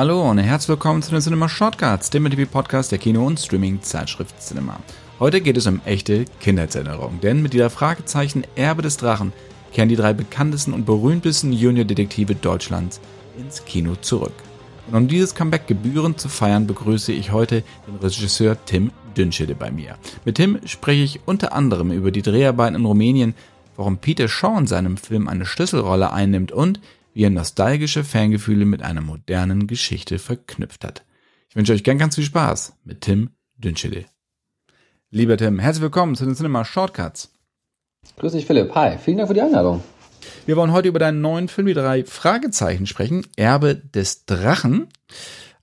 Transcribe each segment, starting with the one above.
Hallo und herzlich willkommen zu den Cinema Shortcuts, dem TV-Podcast der Kino- und Streaming-Zeitschrift Cinema. Heute geht es um echte Kindheitserinnerungen, denn mit dieser Fragezeichen Erbe des Drachen kehren die drei bekanntesten und berühmtesten Junior-Detektive Deutschlands ins Kino zurück. Und um dieses Comeback gebührend zu feiern, begrüße ich heute den Regisseur Tim Dünschede bei mir. Mit Tim spreche ich unter anderem über die Dreharbeiten in Rumänien, warum Peter Shaw in seinem Film eine Schlüsselrolle einnimmt und wie er nostalgische Fangefühle mit einer modernen Geschichte verknüpft hat. Ich wünsche euch gern ganz viel Spaß mit Tim Dünschede. Lieber Tim, herzlich willkommen zu den Cinema Shortcuts. Grüß dich, Philipp. Hi, vielen Dank für die Einladung. Wir wollen heute über deinen neuen Film, die drei Fragezeichen, sprechen. Erbe des Drachen.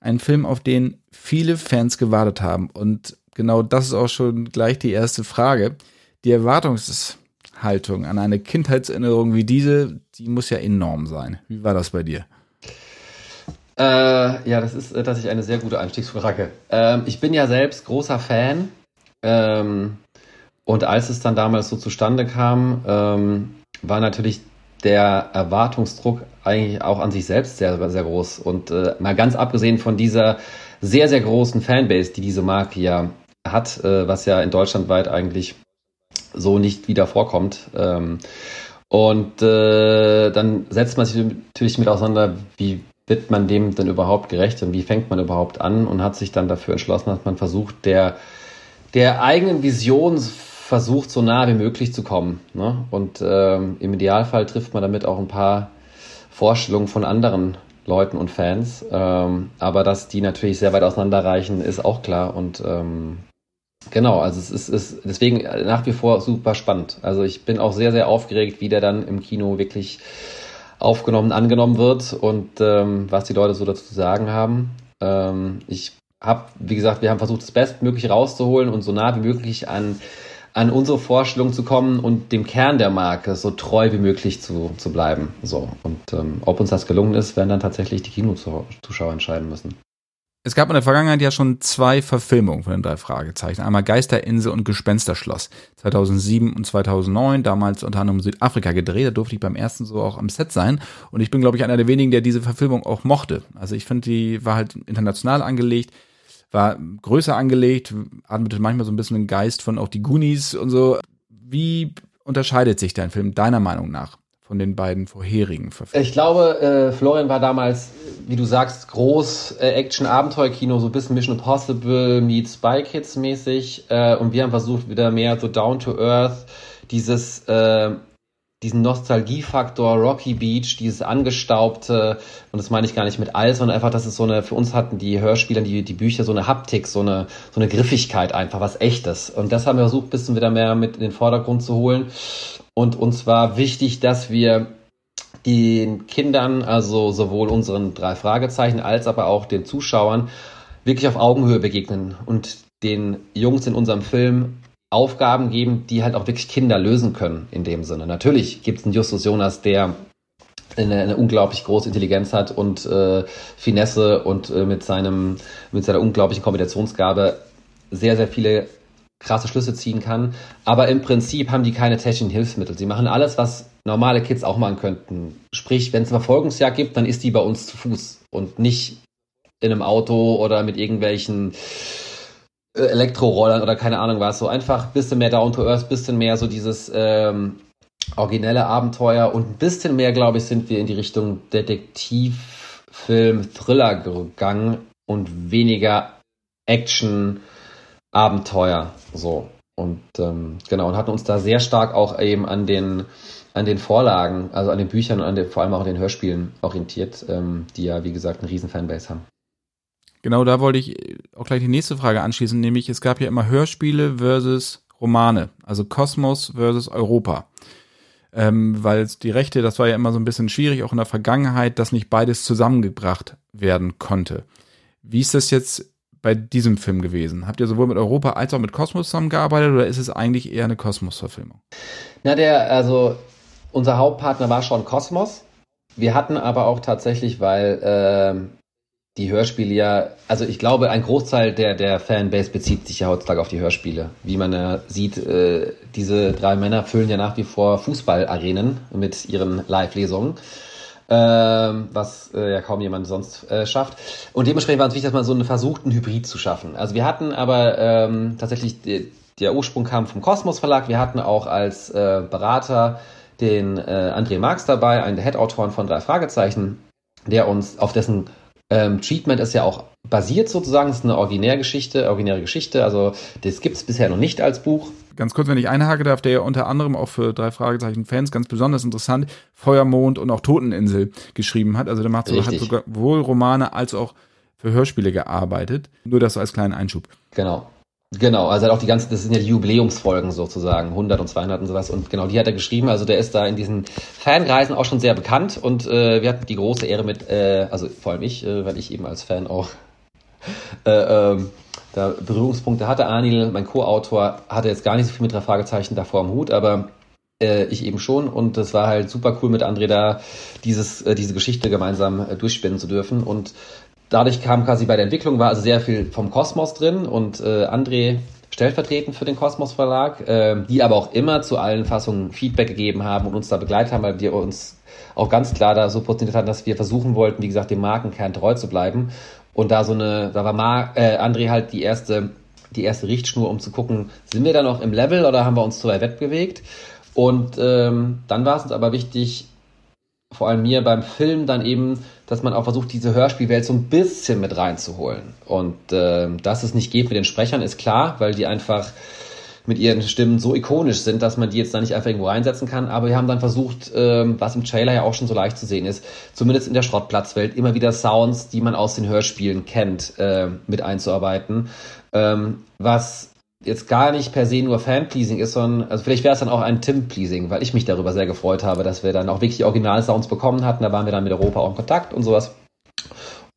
Ein Film, auf den viele Fans gewartet haben. Und genau das ist auch schon gleich die erste Frage. Die Erwartungshaltung an eine Kindheitserinnerung wie diese, die muss ja enorm sein. Wie war das bei dir? Äh, ja, das ist äh, tatsächlich eine sehr gute Einstiegsfrage. Ähm, ich bin ja selbst großer Fan. Ähm, und als es dann damals so zustande kam, ähm, war natürlich der Erwartungsdruck eigentlich auch an sich selbst sehr, sehr groß. Und äh, mal ganz abgesehen von dieser sehr, sehr großen Fanbase, die diese Marke ja hat, äh, was ja in Deutschland weit eigentlich so nicht wieder vorkommt. Ähm, und äh, dann setzt man sich natürlich mit auseinander, wie wird man dem denn überhaupt gerecht und wie fängt man überhaupt an und hat sich dann dafür entschlossen, dass man versucht, der, der eigenen Vision versucht, so nah wie möglich zu kommen. Ne? Und ähm, im Idealfall trifft man damit auch ein paar Vorstellungen von anderen Leuten und Fans. Ähm, aber dass die natürlich sehr weit auseinanderreichen, ist auch klar. Und ähm, genau, also es ist, ist deswegen nach wie vor super spannend. Also ich bin auch sehr, sehr aufgeregt, wie der dann im Kino wirklich aufgenommen, angenommen wird und ähm, was die Leute so dazu zu sagen haben. Ähm, ich habe, wie gesagt, wir haben versucht, das Bestmögliche rauszuholen und so nah wie möglich an an unsere Vorstellung zu kommen und dem Kern der Marke so treu wie möglich zu, zu bleiben. So. Und ähm, ob uns das gelungen ist, werden dann tatsächlich die Kinozuschauer entscheiden müssen. Es gab in der Vergangenheit ja schon zwei Verfilmungen von den drei Fragezeichen. Einmal Geisterinsel und Gespensterschloss. 2007 und 2009, damals unter anderem Südafrika gedreht. Da durfte ich beim ersten so auch am Set sein. Und ich bin, glaube ich, einer der wenigen, der diese Verfilmung auch mochte. Also ich finde, die war halt international angelegt war größer angelegt, atmete manchmal so ein bisschen den Geist von auch die Goonies und so. Wie unterscheidet sich dein Film deiner Meinung nach von den beiden vorherigen Verfilmungen? Ich glaube, äh, Florian war damals, wie du sagst, groß äh, Action-Abenteuer-Kino, so ein bisschen Mission Impossible meets Spy Kids mäßig. Äh, und wir haben versucht, wieder mehr so down to earth, dieses äh, diesen Nostalgiefaktor Rocky Beach, dieses angestaubte, und das meine ich gar nicht mit all, sondern einfach, dass es so eine, für uns hatten die Hörspieler, die, die Bücher so eine Haptik, so eine, so eine Griffigkeit einfach, was echtes. Und das haben wir versucht, ein bisschen wieder mehr mit in den Vordergrund zu holen. Und uns war wichtig, dass wir den Kindern, also sowohl unseren drei Fragezeichen als aber auch den Zuschauern, wirklich auf Augenhöhe begegnen und den Jungs in unserem Film Aufgaben geben, die halt auch wirklich Kinder lösen können in dem Sinne. Natürlich gibt es einen Justus Jonas, der eine, eine unglaublich große Intelligenz hat und äh, Finesse und äh, mit seinem mit seiner unglaublichen Kombinationsgabe sehr sehr viele krasse Schlüsse ziehen kann. Aber im Prinzip haben die keine technischen Hilfsmittel. Sie machen alles, was normale Kids auch machen könnten. Sprich, wenn es Verfolgungsjagd gibt, dann ist die bei uns zu Fuß und nicht in einem Auto oder mit irgendwelchen äh, Elektrorollern oder keine Ahnung was. So einfach ein bisschen mehr Down to Earth, bisschen mehr so dieses ähm, originelle Abenteuer und ein bisschen mehr, glaube ich, sind wir in die Richtung Detektivfilm, Thriller gegangen und weniger Action, Abenteuer. So. Und ähm, genau, und hatten uns da sehr stark auch eben an den an den Vorlagen, also an den Büchern und an den, vor allem auch an den Hörspielen orientiert, ähm, die ja, wie gesagt, eine riesen Fanbase haben. Genau, da wollte ich auch gleich die nächste Frage anschließen, nämlich es gab ja immer Hörspiele versus Romane, also Kosmos versus Europa. Ähm, weil die Rechte, das war ja immer so ein bisschen schwierig, auch in der Vergangenheit, dass nicht beides zusammengebracht werden konnte. Wie ist das jetzt bei diesem Film gewesen? Habt ihr sowohl mit Europa als auch mit Kosmos zusammengearbeitet oder ist es eigentlich eher eine Kosmos-Verfilmung? Na, der, also unser Hauptpartner war schon Kosmos. Wir hatten aber auch tatsächlich, weil äh, die Hörspiele ja, also ich glaube, ein Großteil der, der Fanbase bezieht sich ja heutzutage auf die Hörspiele. Wie man ja sieht, äh, diese drei Männer füllen ja nach wie vor Fußballarenen mit ihren Live-Lesungen. Ähm, was äh, ja kaum jemand sonst äh, schafft. Und dementsprechend war uns wichtig, dass man so einen versuchten Hybrid zu schaffen. Also wir hatten aber ähm, tatsächlich, die, der Ursprung kam vom Kosmos Verlag. Wir hatten auch als äh, Berater den äh, André Marx dabei, einen der Head-Autoren von drei Fragezeichen, der uns auf dessen ähm, Treatment ist ja auch basiert sozusagen, es ist eine Originärgeschichte, originäre Geschichte, also das gibt es bisher noch nicht als Buch. Ganz kurz, wenn ich einhake darf, der ja unter anderem auch für drei Fragezeichen-Fans ganz besonders interessant Feuermond und auch Toteninsel geschrieben hat. Also der macht so, hat sogar wohl Romane als auch für Hörspiele gearbeitet. Nur das so als kleinen Einschub. Genau. Genau, also hat auch die ganzen, das sind ja die Jubiläumsfolgen sozusagen, 100 und 200 und sowas. Und genau, die hat er geschrieben. Also der ist da in diesen Fankreisen auch schon sehr bekannt. Und äh, wir hatten die große Ehre mit, äh, also vor allem ich, äh, weil ich eben als Fan auch äh, ähm, da Berührungspunkte hatte. Anil, mein Co-Autor, hatte jetzt gar nicht so viel mit drei Fragezeichen davor am Hut, aber äh, ich eben schon. Und es war halt super cool mit André da dieses, äh, diese Geschichte gemeinsam äh, durchspinnen zu dürfen. Und dadurch kam quasi bei der Entwicklung, war also sehr viel vom Kosmos drin und äh, André stellvertretend für den Kosmos Verlag, äh, die aber auch immer zu allen Fassungen Feedback gegeben haben und uns da begleitet haben, weil wir uns auch ganz klar da so positioniert hatten, dass wir versuchen wollten, wie gesagt, dem Markenkern treu zu bleiben. Und da so eine, da war Mar äh, André halt die erste, die erste Richtschnur, um zu gucken, sind wir da noch im Level oder haben wir uns zu weit wegbewegt? Und ähm, dann war es uns aber wichtig, vor allem mir beim Film dann eben, dass man auch versucht, diese Hörspielwelt so ein bisschen mit reinzuholen. Und äh, dass es nicht geht mit den Sprechern, ist klar, weil die einfach mit ihren Stimmen so ikonisch sind, dass man die jetzt da nicht einfach irgendwo reinsetzen kann. Aber wir haben dann versucht, ähm, was im Trailer ja auch schon so leicht zu sehen ist, zumindest in der Schrottplatzwelt, immer wieder Sounds, die man aus den Hörspielen kennt, äh, mit einzuarbeiten. Ähm, was jetzt gar nicht per se nur Fan-Pleasing ist, sondern, also vielleicht wäre es dann auch ein Tim-Pleasing, weil ich mich darüber sehr gefreut habe, dass wir dann auch wirklich Original-Sounds bekommen hatten. Da waren wir dann mit Europa auch in Kontakt und sowas.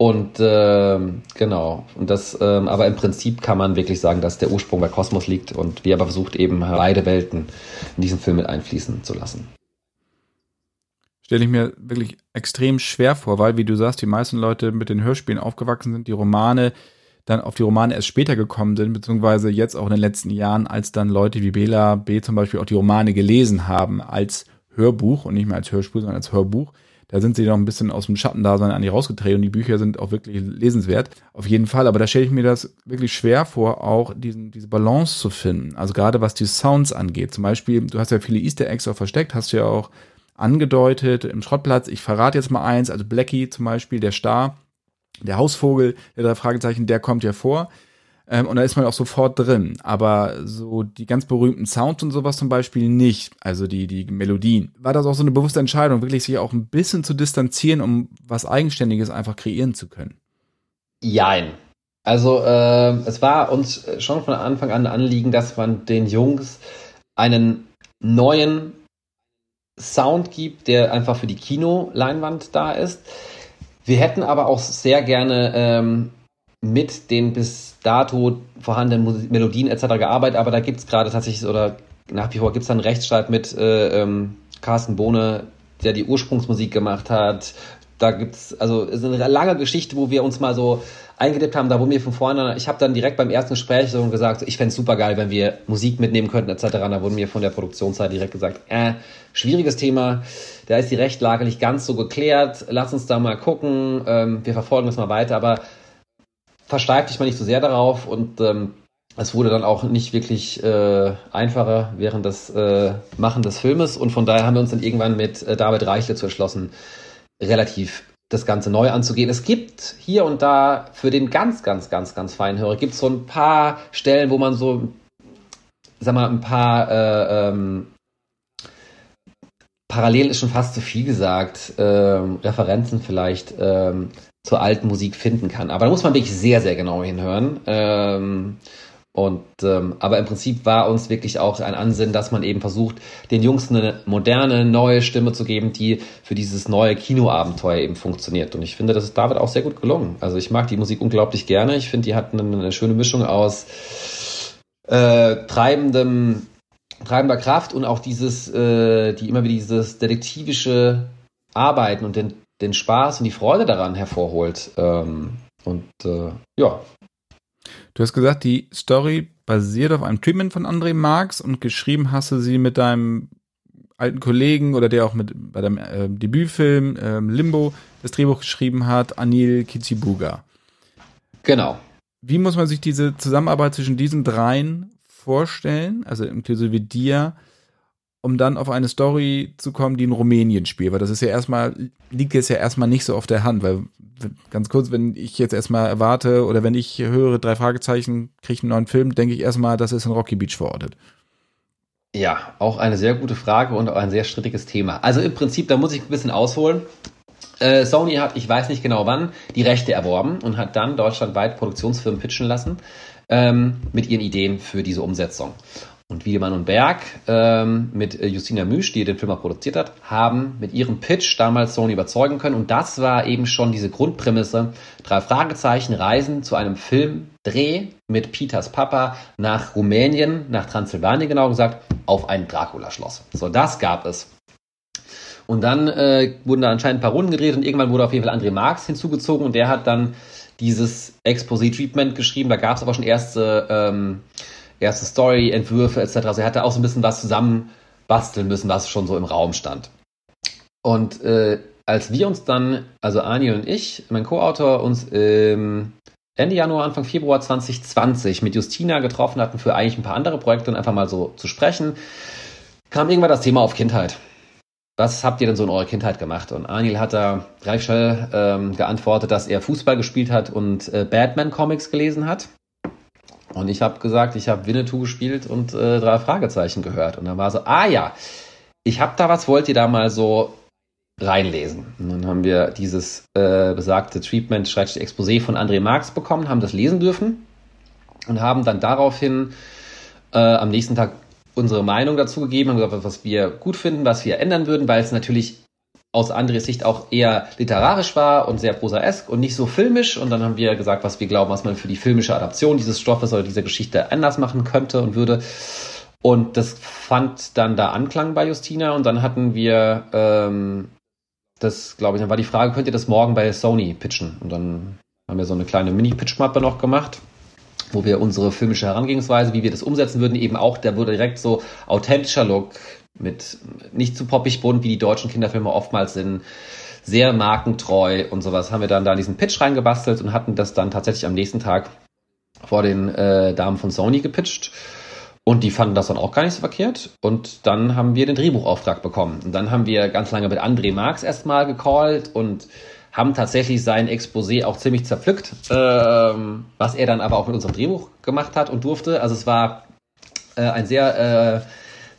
Und äh, genau, und das, äh, aber im Prinzip kann man wirklich sagen, dass der Ursprung bei Kosmos liegt und wir aber versucht eben beide Welten in diesen Film mit einfließen zu lassen. Stelle ich mir wirklich extrem schwer vor, weil, wie du sagst, die meisten Leute mit den Hörspielen aufgewachsen sind, die Romane dann auf die Romane erst später gekommen sind, beziehungsweise jetzt auch in den letzten Jahren, als dann Leute wie Bela B. zum Beispiel auch die Romane gelesen haben als Hörbuch und nicht mehr als Hörspiel, sondern als Hörbuch. Da sind sie noch ein bisschen aus dem Schattendasein an die rausgetreten und die Bücher sind auch wirklich lesenswert. Auf jeden Fall. Aber da stelle ich mir das wirklich schwer vor, auch diesen, diese Balance zu finden. Also gerade was die Sounds angeht. Zum Beispiel, du hast ja viele Easter Eggs auch versteckt, hast du ja auch angedeutet im Schrottplatz. Ich verrate jetzt mal eins. Also Blackie zum Beispiel, der Star, der Hausvogel, der drei Fragezeichen, der kommt ja vor. Ähm, und da ist man auch sofort drin. Aber so die ganz berühmten Sounds und sowas zum Beispiel nicht. Also die, die Melodien. War das auch so eine bewusste Entscheidung, wirklich sich auch ein bisschen zu distanzieren, um was Eigenständiges einfach kreieren zu können? Jein. Also äh, es war uns schon von Anfang an ein Anliegen, dass man den Jungs einen neuen Sound gibt, der einfach für die Kinoleinwand da ist. Wir hätten aber auch sehr gerne ähm, mit den bis dato vorhandenen Melodien etc. gearbeitet, aber da gibt es gerade tatsächlich, oder nach wie vor gibt es einen Rechtsstreit mit äh, ähm, Carsten Bohne, der die Ursprungsmusik gemacht hat. Da gibt es, also es ist eine lange Geschichte, wo wir uns mal so eingedippt haben, da wo wir von vorne, ich habe dann direkt beim ersten Gespräch so gesagt, ich fände es super geil, wenn wir Musik mitnehmen könnten etc. Da wurden mir von der Produktionszeit direkt gesagt, äh, schwieriges Thema, da ist die Rechtlage nicht ganz so geklärt, lass uns da mal gucken, ähm, wir verfolgen das mal weiter, aber versteif dich mal nicht so sehr darauf und ähm, es wurde dann auch nicht wirklich äh, einfacher während des äh, Machen des Filmes und von daher haben wir uns dann irgendwann mit äh, David Reichle zu entschlossen, relativ das Ganze neu anzugehen. Es gibt hier und da für den ganz, ganz, ganz, ganz feinen Hörer gibt es so ein paar Stellen, wo man so, sag mal, ein paar äh, ähm, parallel ist schon fast zu viel gesagt, ähm, Referenzen vielleicht ähm, zur alten Musik finden kann. Aber da muss man wirklich sehr, sehr genau hinhören. Ähm, und ähm, aber im Prinzip war uns wirklich auch ein Ansinnen, dass man eben versucht, den Jungs eine moderne, neue Stimme zu geben, die für dieses neue Kinoabenteuer eben funktioniert. Und ich finde, das ist David auch sehr gut gelungen. Also ich mag die Musik unglaublich gerne. Ich finde, die hat eine, eine schöne Mischung aus äh, treibendem, treibender Kraft und auch dieses, äh, die immer wieder dieses detektivische Arbeiten und den den Spaß und die Freude daran hervorholt. Ähm, und äh, ja. Du hast gesagt, die Story basiert auf einem Treatment von André Marx und geschrieben hast du sie mit deinem alten Kollegen oder der auch mit bei dem äh, Debütfilm äh, Limbo das Drehbuch geschrieben hat, Anil Kichibuga. Genau. Wie muss man sich diese Zusammenarbeit zwischen diesen dreien vorstellen, also inklusive dir, um dann auf eine Story zu kommen, die in Rumänien spielt? Weil das ist ja erstmal, liegt jetzt ja erstmal nicht so auf der Hand, weil ganz kurz, wenn ich jetzt erstmal erwarte oder wenn ich höre drei Fragezeichen, kriege ich einen neuen Film, denke ich erstmal, das ist in Rocky Beach verortet. Ja, auch eine sehr gute Frage und auch ein sehr strittiges Thema. Also im Prinzip, da muss ich ein bisschen ausholen. Äh, Sony hat, ich weiß nicht genau wann, die Rechte erworben und hat dann deutschlandweit Produktionsfirmen pitchen lassen ähm, mit ihren Ideen für diese Umsetzung. Und Wiedemann und Berg ähm, mit äh, Justina Müsch, die den Film auch produziert hat, haben mit ihrem Pitch damals Sony überzeugen können. Und das war eben schon diese Grundprämisse. Drei Fragezeichen reisen zu einem Filmdreh mit Peters Papa nach Rumänien, nach Transsilvanien genau gesagt, auf ein Dracula-Schloss. So, das gab es. Und dann äh, wurden da anscheinend ein paar Runden gedreht und irgendwann wurde auf jeden Fall André Marx hinzugezogen und der hat dann dieses Exposé-Treatment geschrieben. Da gab es aber schon erste, ähm, erste Story-Entwürfe etc. Also er hatte auch so ein bisschen was zusammen basteln müssen, was schon so im Raum stand. Und äh, als wir uns dann, also Anil und ich, mein Co-Autor, uns ähm, Ende Januar, Anfang Februar 2020 mit Justina getroffen hatten für eigentlich ein paar andere Projekte und einfach mal so zu sprechen, kam irgendwann das Thema auf Kindheit was habt ihr denn so in eurer Kindheit gemacht? Und Anil hat da relativ schnell ähm, geantwortet, dass er Fußball gespielt hat und äh, Batman-Comics gelesen hat. Und ich habe gesagt, ich habe Winnetou gespielt und äh, drei Fragezeichen gehört. Und dann war so, ah ja, ich habe da was, wollt ihr da mal so reinlesen? Und dann haben wir dieses äh, besagte Treatment, Exposé von André Marx bekommen, haben das lesen dürfen und haben dann daraufhin äh, am nächsten Tag unsere Meinung dazu gegeben, haben gesagt, was wir gut finden, was wir ändern würden, weil es natürlich aus Andres Sicht auch eher literarisch war und sehr prosaesk und nicht so filmisch. Und dann haben wir gesagt, was wir glauben, was man für die filmische Adaption dieses Stoffes oder dieser Geschichte anders machen könnte und würde. Und das fand dann da Anklang bei Justina. Und dann hatten wir ähm, das, glaube ich, dann war die Frage, könnt ihr das morgen bei Sony pitchen? Und dann haben wir so eine kleine Mini-Pitch-Mappe noch gemacht wo wir unsere filmische Herangehensweise, wie wir das umsetzen würden, eben auch, der wurde direkt so authentischer Look mit nicht zu poppig bunt, wie die deutschen Kinderfilme oftmals sind, sehr markentreu und sowas, haben wir dann da diesen Pitch reingebastelt und hatten das dann tatsächlich am nächsten Tag vor den äh, Damen von Sony gepitcht. Und die fanden das dann auch gar nicht so verkehrt. Und dann haben wir den Drehbuchauftrag bekommen. Und dann haben wir ganz lange mit André Marx erstmal gecallt und haben tatsächlich sein Exposé auch ziemlich zerpflückt, ähm, was er dann aber auch mit unserem Drehbuch gemacht hat und durfte. Also es war äh, ein sehr, äh,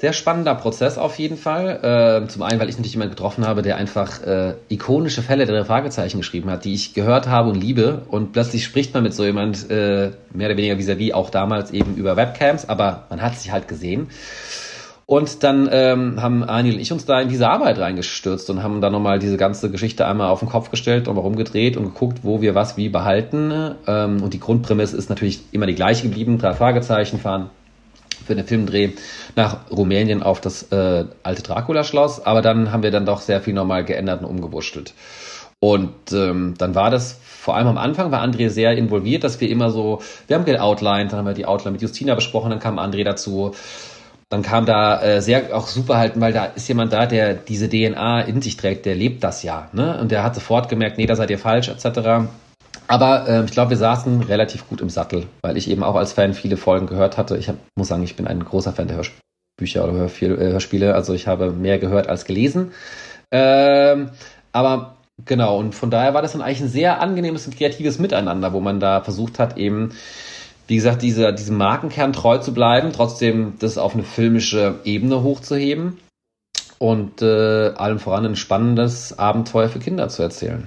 sehr spannender Prozess auf jeden Fall. Äh, zum einen, weil ich natürlich jemanden getroffen habe, der einfach äh, ikonische Fälle der Fragezeichen geschrieben hat, die ich gehört habe und liebe. Und plötzlich spricht man mit so jemand äh, mehr oder weniger vis-à-vis -vis auch damals eben über Webcams, aber man hat sich halt gesehen. Und dann ähm, haben Anil und ich uns da in diese Arbeit reingestürzt und haben dann nochmal diese ganze Geschichte einmal auf den Kopf gestellt und mal rumgedreht und geguckt, wo wir was wie behalten. Ähm, und die Grundprämisse ist natürlich immer die gleiche geblieben. Drei Fragezeichen fahren für den Filmdreh nach Rumänien auf das äh, alte Dracula-Schloss. Aber dann haben wir dann doch sehr viel nochmal geändert und umgewurschtelt. Und ähm, dann war das vor allem am Anfang war André sehr involviert, dass wir immer so, wir haben geoutlined, dann haben wir die Outline mit Justina besprochen, dann kam André dazu dann kam da äh, sehr auch super halt, weil da ist jemand da, der diese DNA in sich trägt, der lebt das ja, ne? Und der hat sofort gemerkt, nee, da seid ihr falsch, etc. Aber äh, ich glaube, wir saßen relativ gut im Sattel, weil ich eben auch als Fan viele Folgen gehört hatte. Ich hab, muss sagen, ich bin ein großer Fan der Hörbücher oder Hörspiel, äh, Hörspiele, also ich habe mehr gehört als gelesen. Ähm, aber genau, und von daher war das dann eigentlich ein sehr angenehmes und kreatives Miteinander, wo man da versucht hat, eben wie gesagt, dieser, diesem Markenkern treu zu bleiben, trotzdem das auf eine filmische Ebene hochzuheben und äh, allem voran ein spannendes Abenteuer für Kinder zu erzählen.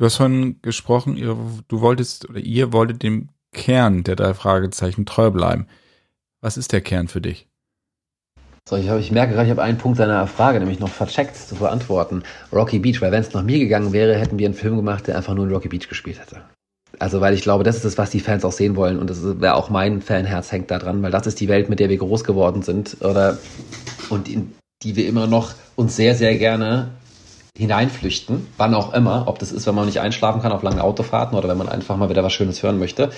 Du hast vorhin gesprochen, ihr, du wolltest oder ihr wolltet dem Kern der drei Fragezeichen treu bleiben. Was ist der Kern für dich? So, ich, ich merke gerade, ich habe einen Punkt deiner Frage nämlich noch vercheckt zu beantworten. Rocky Beach, weil wenn es nach mir gegangen wäre, hätten wir einen Film gemacht, der einfach nur in Rocky Beach gespielt hätte. Also, weil ich glaube, das ist das, was die Fans auch sehen wollen. Und das wäre auch mein Fanherz hängt da dran, weil das ist die Welt, mit der wir groß geworden sind. Oder, und in die wir immer noch uns sehr, sehr gerne hineinflüchten, wann auch immer, ob das ist, wenn man nicht einschlafen kann auf langen Autofahrten oder wenn man einfach mal wieder was Schönes hören möchte.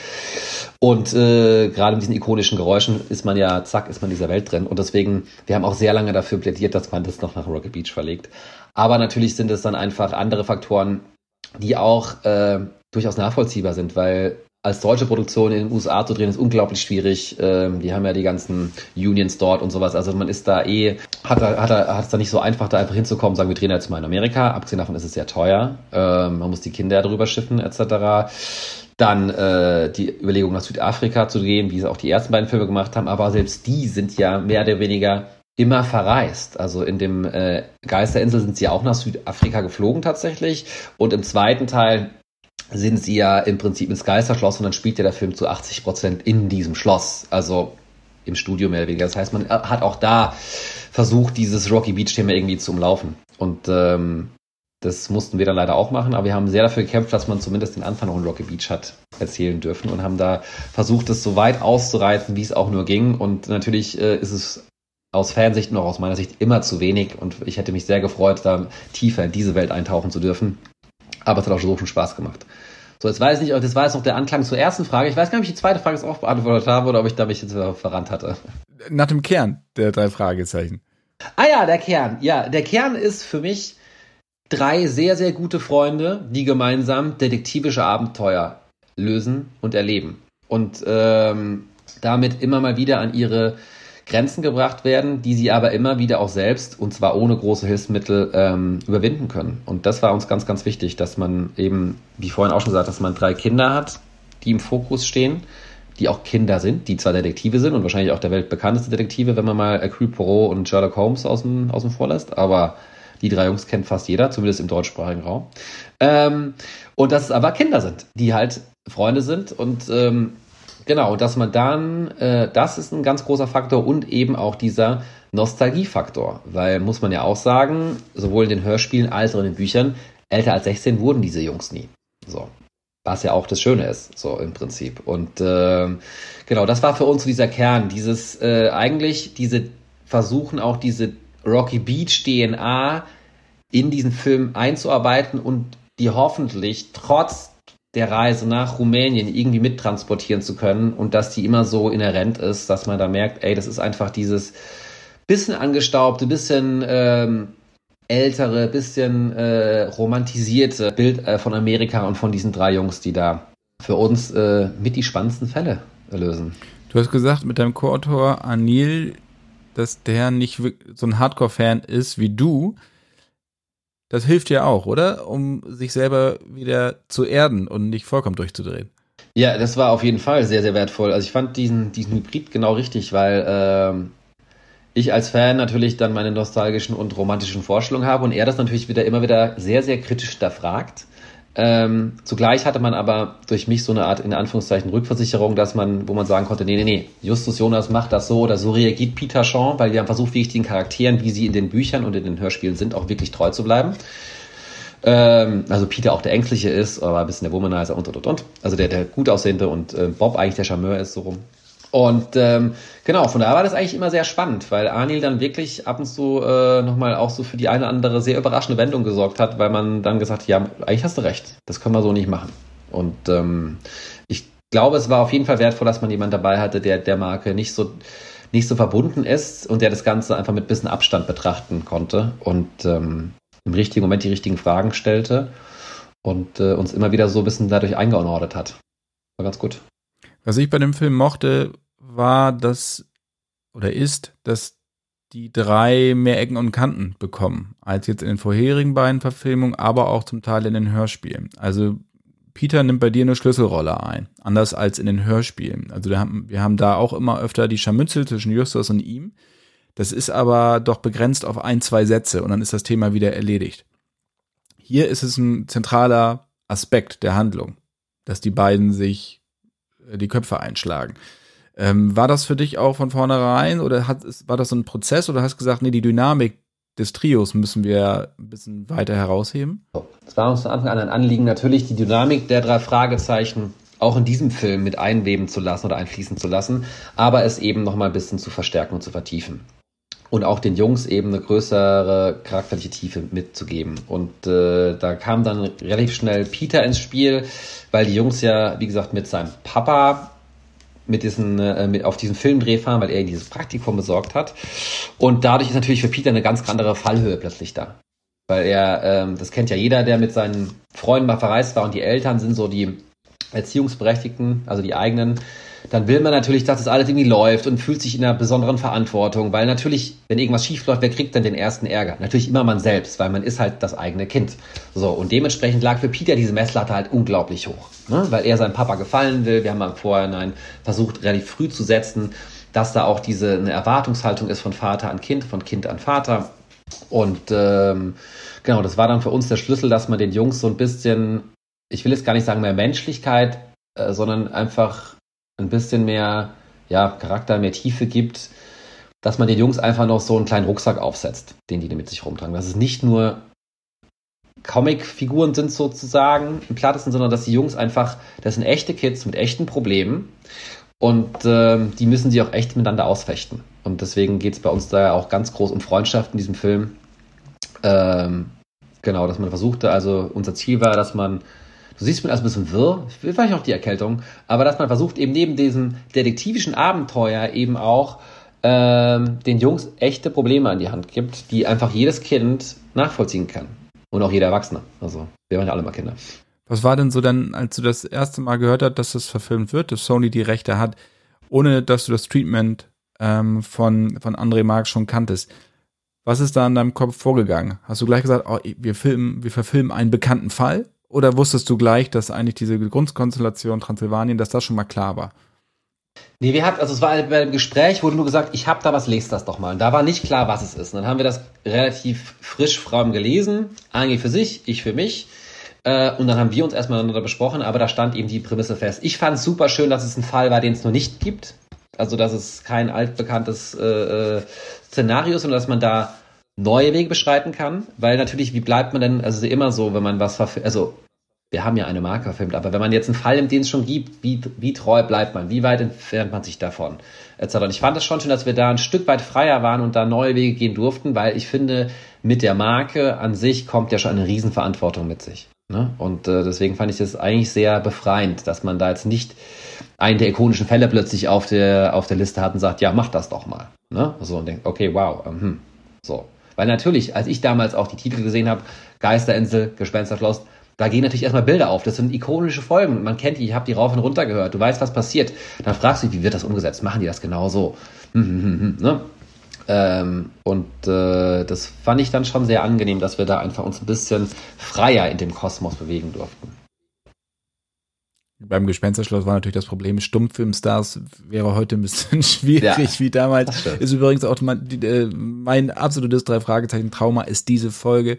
Und äh, gerade mit diesen ikonischen Geräuschen ist man ja, zack, ist man in dieser Welt drin. Und deswegen, wir haben auch sehr lange dafür plädiert, dass man das noch nach Rocky Beach verlegt. Aber natürlich sind es dann einfach andere Faktoren, die auch äh, durchaus nachvollziehbar sind, weil als deutsche Produktion in den USA zu drehen, ist unglaublich schwierig. Ähm, die haben ja die ganzen Unions dort und sowas. Also man ist da eh, hat, hat, hat es da nicht so einfach, da einfach hinzukommen, sagen wir drehen jetzt mal in Amerika. Abgesehen davon ist es sehr teuer. Ähm, man muss die Kinder drüber schiffen etc. Dann äh, die Überlegung nach Südafrika zu gehen, wie sie auch die ersten beiden Filme gemacht haben. Aber selbst die sind ja mehr oder weniger immer verreist. Also in dem äh, Geisterinsel sind sie auch nach Südafrika geflogen tatsächlich. Und im zweiten Teil sind sie ja im Prinzip ins Geisterschloss und dann spielt ja der Film zu 80 Prozent in diesem Schloss. Also im Studio mehr oder weniger. Das heißt, man hat auch da versucht, dieses Rocky Beach-Thema irgendwie zu umlaufen. Und ähm, das mussten wir dann leider auch machen, aber wir haben sehr dafür gekämpft, dass man zumindest den Anfang noch in Rocky Beach hat erzählen dürfen und haben da versucht, es so weit auszureizen, wie es auch nur ging. Und natürlich äh, ist es aus Fansicht und auch aus meiner Sicht immer zu wenig und ich hätte mich sehr gefreut, da tiefer in diese Welt eintauchen zu dürfen. Aber es hat auch so viel Spaß gemacht. So, jetzt weiß ich nicht, das war jetzt noch der Anklang zur ersten Frage. Ich weiß gar nicht, ob ich die zweite Frage jetzt auch beantwortet habe oder ob ich da mich jetzt verrannt hatte. Nach dem Kern der drei Fragezeichen. Ah ja, der Kern. Ja, der Kern ist für mich drei sehr, sehr gute Freunde, die gemeinsam detektivische Abenteuer lösen und erleben. Und ähm, damit immer mal wieder an ihre Grenzen gebracht werden, die sie aber immer wieder auch selbst, und zwar ohne große Hilfsmittel, ähm, überwinden können. Und das war uns ganz, ganz wichtig, dass man eben, wie vorhin auch schon gesagt, dass man drei Kinder hat, die im Fokus stehen, die auch Kinder sind, die zwar Detektive sind und wahrscheinlich auch der weltbekannteste Detektive, wenn man mal Hercule Poirot und Sherlock Holmes außen, außen vor lässt, aber die drei Jungs kennt fast jeder, zumindest im deutschsprachigen Raum. Ähm, und dass es aber Kinder sind, die halt Freunde sind und ähm, Genau, dass man dann, äh, das ist ein ganz großer Faktor und eben auch dieser Nostalgiefaktor, weil muss man ja auch sagen, sowohl in den Hörspielen als auch in den Büchern, älter als 16 wurden diese Jungs nie. So. Was ja auch das Schöne ist, so im Prinzip. Und äh, genau, das war für uns dieser Kern, dieses äh, eigentlich diese versuchen auch diese Rocky Beach DNA in diesen Film einzuarbeiten und die hoffentlich trotz der Reise nach Rumänien irgendwie mittransportieren zu können und dass die immer so inhärent ist, dass man da merkt, ey, das ist einfach dieses bisschen angestaubte, bisschen ähm, ältere, bisschen äh, romantisierte Bild äh, von Amerika und von diesen drei Jungs, die da für uns äh, mit die spannendsten Fälle lösen. Du hast gesagt mit deinem Co-Autor Anil, dass der nicht so ein Hardcore-Fan ist wie du. Das hilft ja auch, oder? Um sich selber wieder zu erden und nicht vollkommen durchzudrehen. Ja, das war auf jeden Fall sehr, sehr wertvoll. Also ich fand diesen, diesen Hybrid genau richtig, weil ähm, ich als Fan natürlich dann meine nostalgischen und romantischen Vorstellungen habe und er das natürlich wieder immer wieder sehr, sehr kritisch hinterfragt. Ähm, zugleich hatte man aber durch mich so eine Art, in Anführungszeichen, Rückversicherung, dass man, wo man sagen konnte, nee, nee, nee, Justus Jonas macht das so oder so reagiert Peter Shaw, weil wir haben versucht, wirklich den Charakteren, wie sie in den Büchern und in den Hörspielen sind, auch wirklich treu zu bleiben. Ähm, also Peter auch der Ängstliche ist, aber ein bisschen der Womanizer und, und, und, und. Also der, der gut aussehende und äh, Bob eigentlich der Charmeur ist, so rum. Und ähm, genau, von daher war das eigentlich immer sehr spannend, weil Anil dann wirklich ab und zu äh, nochmal auch so für die eine oder andere sehr überraschende Wendung gesorgt hat, weil man dann gesagt hat, ja, eigentlich hast du recht, das können wir so nicht machen. Und ähm, ich glaube, es war auf jeden Fall wertvoll, dass man jemanden dabei hatte, der der Marke nicht so nicht so verbunden ist und der das Ganze einfach mit bisschen Abstand betrachten konnte und ähm, im richtigen Moment die richtigen Fragen stellte und äh, uns immer wieder so ein bisschen dadurch eingeordnet hat. War ganz gut. Was ich bei dem Film mochte, war, dass oder ist, dass die drei mehr Ecken und Kanten bekommen, als jetzt in den vorherigen beiden Verfilmungen, aber auch zum Teil in den Hörspielen. Also Peter nimmt bei dir eine Schlüsselrolle ein, anders als in den Hörspielen. Also wir haben, wir haben da auch immer öfter die Scharmützel zwischen Justus und ihm. Das ist aber doch begrenzt auf ein, zwei Sätze und dann ist das Thema wieder erledigt. Hier ist es ein zentraler Aspekt der Handlung, dass die beiden sich die Köpfe einschlagen. Ähm, war das für dich auch von vornherein oder hat, war das so ein Prozess oder hast du gesagt, nee, die Dynamik des Trios müssen wir ein bisschen weiter herausheben? Es war uns von Anfang an ein Anliegen, natürlich die Dynamik der drei Fragezeichen auch in diesem Film mit einweben zu lassen oder einfließen zu lassen, aber es eben nochmal ein bisschen zu verstärken und zu vertiefen. Und auch den Jungs eben eine größere charakterliche Tiefe mitzugeben. Und äh, da kam dann relativ schnell Peter ins Spiel, weil die Jungs ja, wie gesagt, mit seinem Papa mit diesen, äh, mit auf diesen Filmdreh fahren, weil er dieses Praktikum besorgt hat. Und dadurch ist natürlich für Peter eine ganz andere Fallhöhe plötzlich da. Weil er, ähm, das kennt ja jeder, der mit seinen Freunden mal verreist war und die Eltern sind so die Erziehungsberechtigten, also die eigenen, dann will man natürlich, dass das alles irgendwie läuft und fühlt sich in einer besonderen Verantwortung, weil natürlich, wenn irgendwas schief läuft, wer kriegt dann den ersten Ärger? Natürlich immer man selbst, weil man ist halt das eigene Kind. So, und dementsprechend lag für Peter diese Messlatte halt unglaublich hoch, ne? weil er seinem Papa gefallen will. Wir haben am Vorhinein versucht, relativ früh zu setzen, dass da auch diese eine Erwartungshaltung ist von Vater an Kind, von Kind an Vater. Und ähm, genau, das war dann für uns der Schlüssel, dass man den Jungs so ein bisschen, ich will jetzt gar nicht sagen mehr Menschlichkeit, äh, sondern einfach ein bisschen mehr ja, Charakter, mehr Tiefe gibt, dass man den Jungs einfach noch so einen kleinen Rucksack aufsetzt, den die mit sich rumtragen. Dass es nicht nur Comic-Figuren sind sozusagen im Plattesten, sondern dass die Jungs einfach, das sind echte Kids mit echten Problemen und äh, die müssen sie auch echt miteinander ausfechten. Und deswegen geht es bei uns da auch ganz groß um Freundschaft in diesem Film. Ähm, genau, dass man versuchte, also unser Ziel war, dass man Du siehst mir also ein bisschen wirr, vielleicht auch die Erkältung, aber dass man versucht, eben neben diesem detektivischen Abenteuer eben auch ähm, den Jungs echte Probleme an die Hand gibt, die einfach jedes Kind nachvollziehen kann. Und auch jeder Erwachsene. Also, wir waren ja alle mal Kinder. Was war denn so dann, als du das erste Mal gehört hast, dass das verfilmt wird, dass Sony die Rechte hat, ohne dass du das Treatment ähm, von, von André Marx schon kanntest? Was ist da in deinem Kopf vorgegangen? Hast du gleich gesagt, oh, wir filmen, wir verfilmen einen bekannten Fall? Oder wusstest du gleich, dass eigentlich diese Grundkonstellation Transsilvanien, dass das schon mal klar war? Nee, wir hatten, also es war bei dem Gespräch, wurde nur gesagt, ich habe da was, lest das doch mal. Und da war nicht klar, was es ist. Und dann haben wir das relativ frisch fromm gelesen. Ange für sich, ich für mich. Äh, und dann haben wir uns erstmal miteinander besprochen, aber da stand eben die Prämisse fest. Ich fand es super schön, dass es ein Fall war, den es noch nicht gibt. Also, dass es kein altbekanntes äh, äh, Szenario ist, sondern dass man da neue Wege beschreiten kann, weil natürlich, wie bleibt man denn, also immer so, wenn man was also wir haben ja eine Marke verfilmt, aber wenn man jetzt einen Fall nimmt, den es schon gibt, wie, wie treu bleibt man, wie weit entfernt man sich davon. Und ich fand es schon schön, dass wir da ein Stück weit freier waren und da neue Wege gehen durften, weil ich finde, mit der Marke an sich kommt ja schon eine Riesenverantwortung mit sich. Ne? Und äh, deswegen fand ich das eigentlich sehr befreiend, dass man da jetzt nicht einen der ikonischen Fälle plötzlich auf der, auf der Liste hat und sagt, ja, mach das doch mal. Ne? So und denkt, okay, wow, ähm, hm, so. Weil natürlich, als ich damals auch die Titel gesehen habe, Geisterinsel, Gespensterschloss, da gehen natürlich erstmal Bilder auf. Das sind ikonische Folgen. Man kennt die, ich habe die rauf und runter gehört. Du weißt, was passiert. Dann fragst du dich, wie wird das umgesetzt? Machen die das genau so? Hm, hm, hm, ne? ähm, und äh, das fand ich dann schon sehr angenehm, dass wir da einfach uns ein bisschen freier in dem Kosmos bewegen durften. Beim Gespensterschloss war natürlich das Problem, Stummfilmstars wäre heute ein bisschen schwierig ja, wie damals. Ist übrigens auch mein, äh, mein absolutes drei Fragezeichen Trauma ist diese Folge,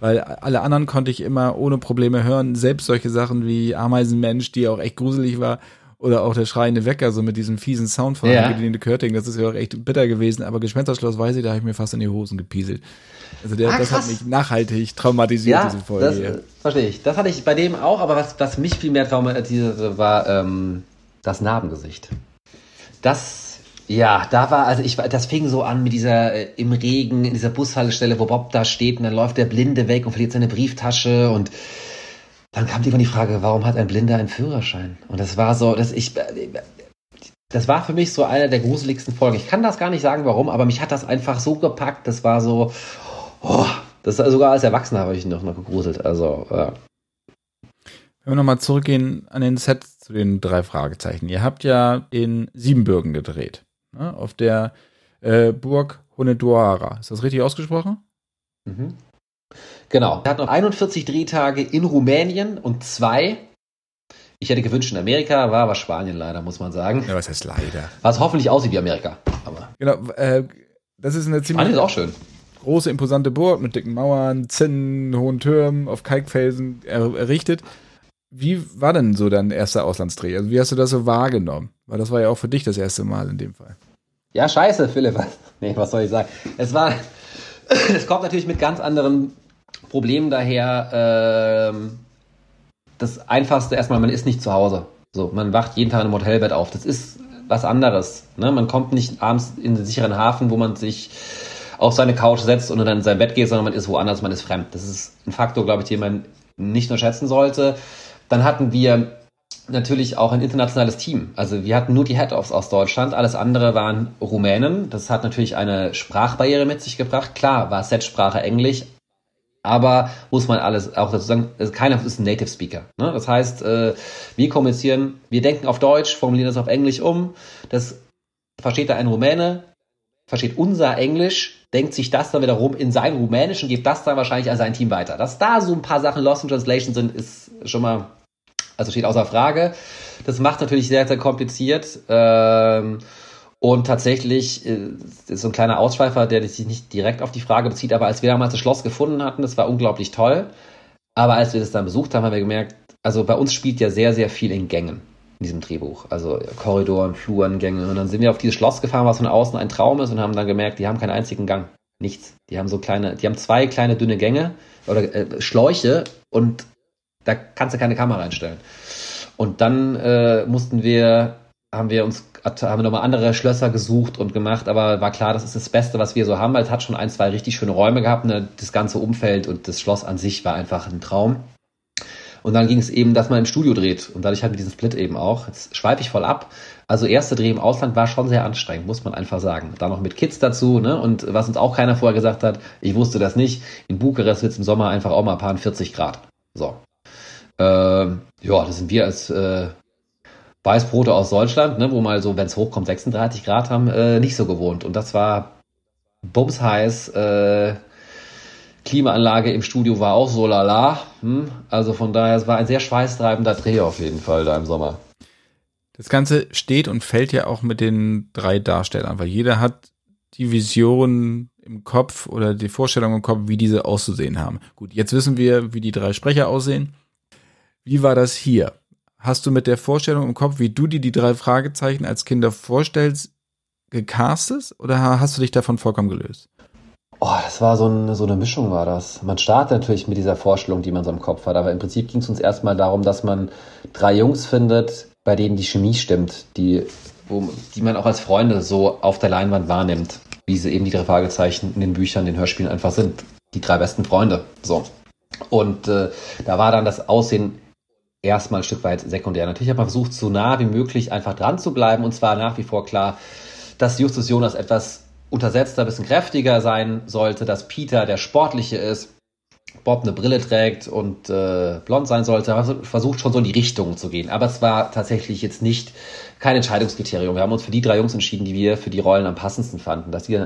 weil alle anderen konnte ich immer ohne Probleme hören. Selbst solche Sachen wie Ameisenmensch, die auch echt gruselig war, oder auch der schreiende Wecker, so mit diesem fiesen Sound von ja. Angelina Körting, das ist ja auch echt bitter gewesen. Aber Gespensterschloss weiß ich, da habe ich mir fast in die Hosen gepieselt. Also der, ah, das hat mich nachhaltig traumatisiert, ja, diese Folge. Das, hier. verstehe ich. Das hatte ich bei dem auch, aber was, was mich viel mehr traumatisierte, war ähm, das Narbengesicht. Das, ja, da war, also ich das fing so an mit dieser äh, im Regen, in dieser Bushaltestelle, wo Bob da steht und dann läuft der Blinde weg und verliert seine Brieftasche und dann kam irgendwann die Frage, warum hat ein Blinder einen Führerschein? Und das war so, dass ich, das war für mich so eine der gruseligsten Folgen. Ich kann das gar nicht sagen, warum, aber mich hat das einfach so gepackt. Das war so, oh, das sogar als Erwachsener habe ich noch, noch gegruselt. Also, ja. Wenn wir nochmal zurückgehen an den Set zu den drei Fragezeichen. Ihr habt ja in Siebenbürgen gedreht. Ne? Auf der äh, Burg Honeduara. Ist das richtig ausgesprochen? Mhm. Genau. Er hat noch 41 Drehtage in Rumänien und zwei. Ich hätte gewünscht in Amerika, war aber Spanien leider, muss man sagen. Ja, was heißt leider? Was hoffentlich aussieht wie Amerika. Aber genau, äh, das ist eine ziemlich Spanien ist auch schön. große, imposante Burg mit dicken Mauern, Zinnen, hohen Türmen, auf Kalkfelsen er errichtet. Wie war denn so dein erster Auslandsdreh? Also wie hast du das so wahrgenommen? Weil das war ja auch für dich das erste Mal in dem Fall. Ja, scheiße, Philipp. Nee, was soll ich sagen? Es war, es kommt natürlich mit ganz anderen Problem daher, ähm, das Einfachste erstmal, man ist nicht zu Hause. So, man wacht jeden Tag im Hotelbett auf. Das ist was anderes. Ne? Man kommt nicht abends in den sicheren Hafen, wo man sich auf seine Couch setzt und dann in sein Bett geht, sondern man ist woanders, man ist fremd. Das ist ein Faktor, glaube ich, den man nicht nur schätzen sollte. Dann hatten wir natürlich auch ein internationales Team. Also wir hatten nur die Head-Offs aus Deutschland, alles andere waren Rumänen. Das hat natürlich eine Sprachbarriere mit sich gebracht. Klar war Set-Sprache Englisch, aber muss man alles auch dazu sagen, keiner ist ein Native Speaker. Ne? Das heißt, äh, wir kommunizieren, wir denken auf Deutsch, formulieren das auf Englisch um. Das versteht da ein Rumäne, versteht unser Englisch, denkt sich das dann wiederum in sein Rumänisch und gibt das dann wahrscheinlich an sein Team weiter. Dass da so ein paar Sachen Lost in Translation sind, ist schon mal, also steht außer Frage. Das macht natürlich sehr, sehr kompliziert. Ähm, und tatsächlich äh, ist so ein kleiner Ausschweifer, der sich nicht direkt auf die Frage bezieht, aber als wir damals das Schloss gefunden hatten, das war unglaublich toll. Aber als wir das dann besucht haben, haben wir gemerkt, also bei uns spielt ja sehr, sehr viel in Gängen in diesem Drehbuch. Also Korridoren, Fluren, Gänge. Und dann sind wir auf dieses Schloss gefahren, was von außen ein Traum ist und haben dann gemerkt, die haben keinen einzigen Gang. Nichts. Die haben so kleine, die haben zwei kleine dünne Gänge oder äh, Schläuche und da kannst du keine Kamera einstellen. Und dann äh, mussten wir, haben wir uns haben wir nochmal andere Schlösser gesucht und gemacht, aber war klar, das ist das Beste, was wir so haben, weil es hat schon ein, zwei richtig schöne Räume gehabt. Ne? Das ganze Umfeld und das Schloss an sich war einfach ein Traum. Und dann ging es eben, dass man im Studio dreht. Und dadurch hatten wir diesen Split eben auch. Jetzt schweife ich voll ab. Also erste Dreh im Ausland war schon sehr anstrengend, muss man einfach sagen. Da noch mit Kids dazu, ne? Und was uns auch keiner vorher gesagt hat, ich wusste das nicht, in Bukarest wird es im Sommer einfach auch mal ein paar 40 Grad. So. Ähm, ja, das sind wir als äh, Weißbrote aus Deutschland, ne, wo mal so, wenn es hochkommt, 36 Grad haben, äh, nicht so gewohnt. Und das war bums heiß. Äh, Klimaanlage im Studio war auch so lala. Hm? Also von daher, es war ein sehr schweißtreibender Dreh auf jeden Fall da im Sommer. Das Ganze steht und fällt ja auch mit den drei Darstellern, weil jeder hat die Vision im Kopf oder die Vorstellung im Kopf, wie diese auszusehen haben. Gut, jetzt wissen wir, wie die drei Sprecher aussehen. Wie war das hier? hast du mit der Vorstellung im Kopf, wie du dir die drei Fragezeichen als Kinder vorstellst, gecastet oder hast du dich davon vollkommen gelöst? Oh, das war so, ein, so eine Mischung, war das. Man startet natürlich mit dieser Vorstellung, die man so im Kopf hat, aber im Prinzip ging es uns erstmal darum, dass man drei Jungs findet, bei denen die Chemie stimmt, die, wo, die man auch als Freunde so auf der Leinwand wahrnimmt, wie sie eben die drei Fragezeichen in den Büchern, den Hörspielen einfach sind. Die drei besten Freunde. So. Und äh, da war dann das Aussehen erstmal ein Stück weit sekundär. Natürlich hat man versucht, so nah wie möglich einfach dran zu bleiben und zwar nach wie vor klar, dass Justus Jonas etwas untersetzter, ein bisschen kräftiger sein sollte, dass Peter der Sportliche ist, Bob eine Brille trägt und äh, blond sein sollte. Also versucht schon so in die Richtung zu gehen. Aber es war tatsächlich jetzt nicht kein Entscheidungskriterium. Wir haben uns für die drei Jungs entschieden, die wir für die Rollen am passendsten fanden. Dass die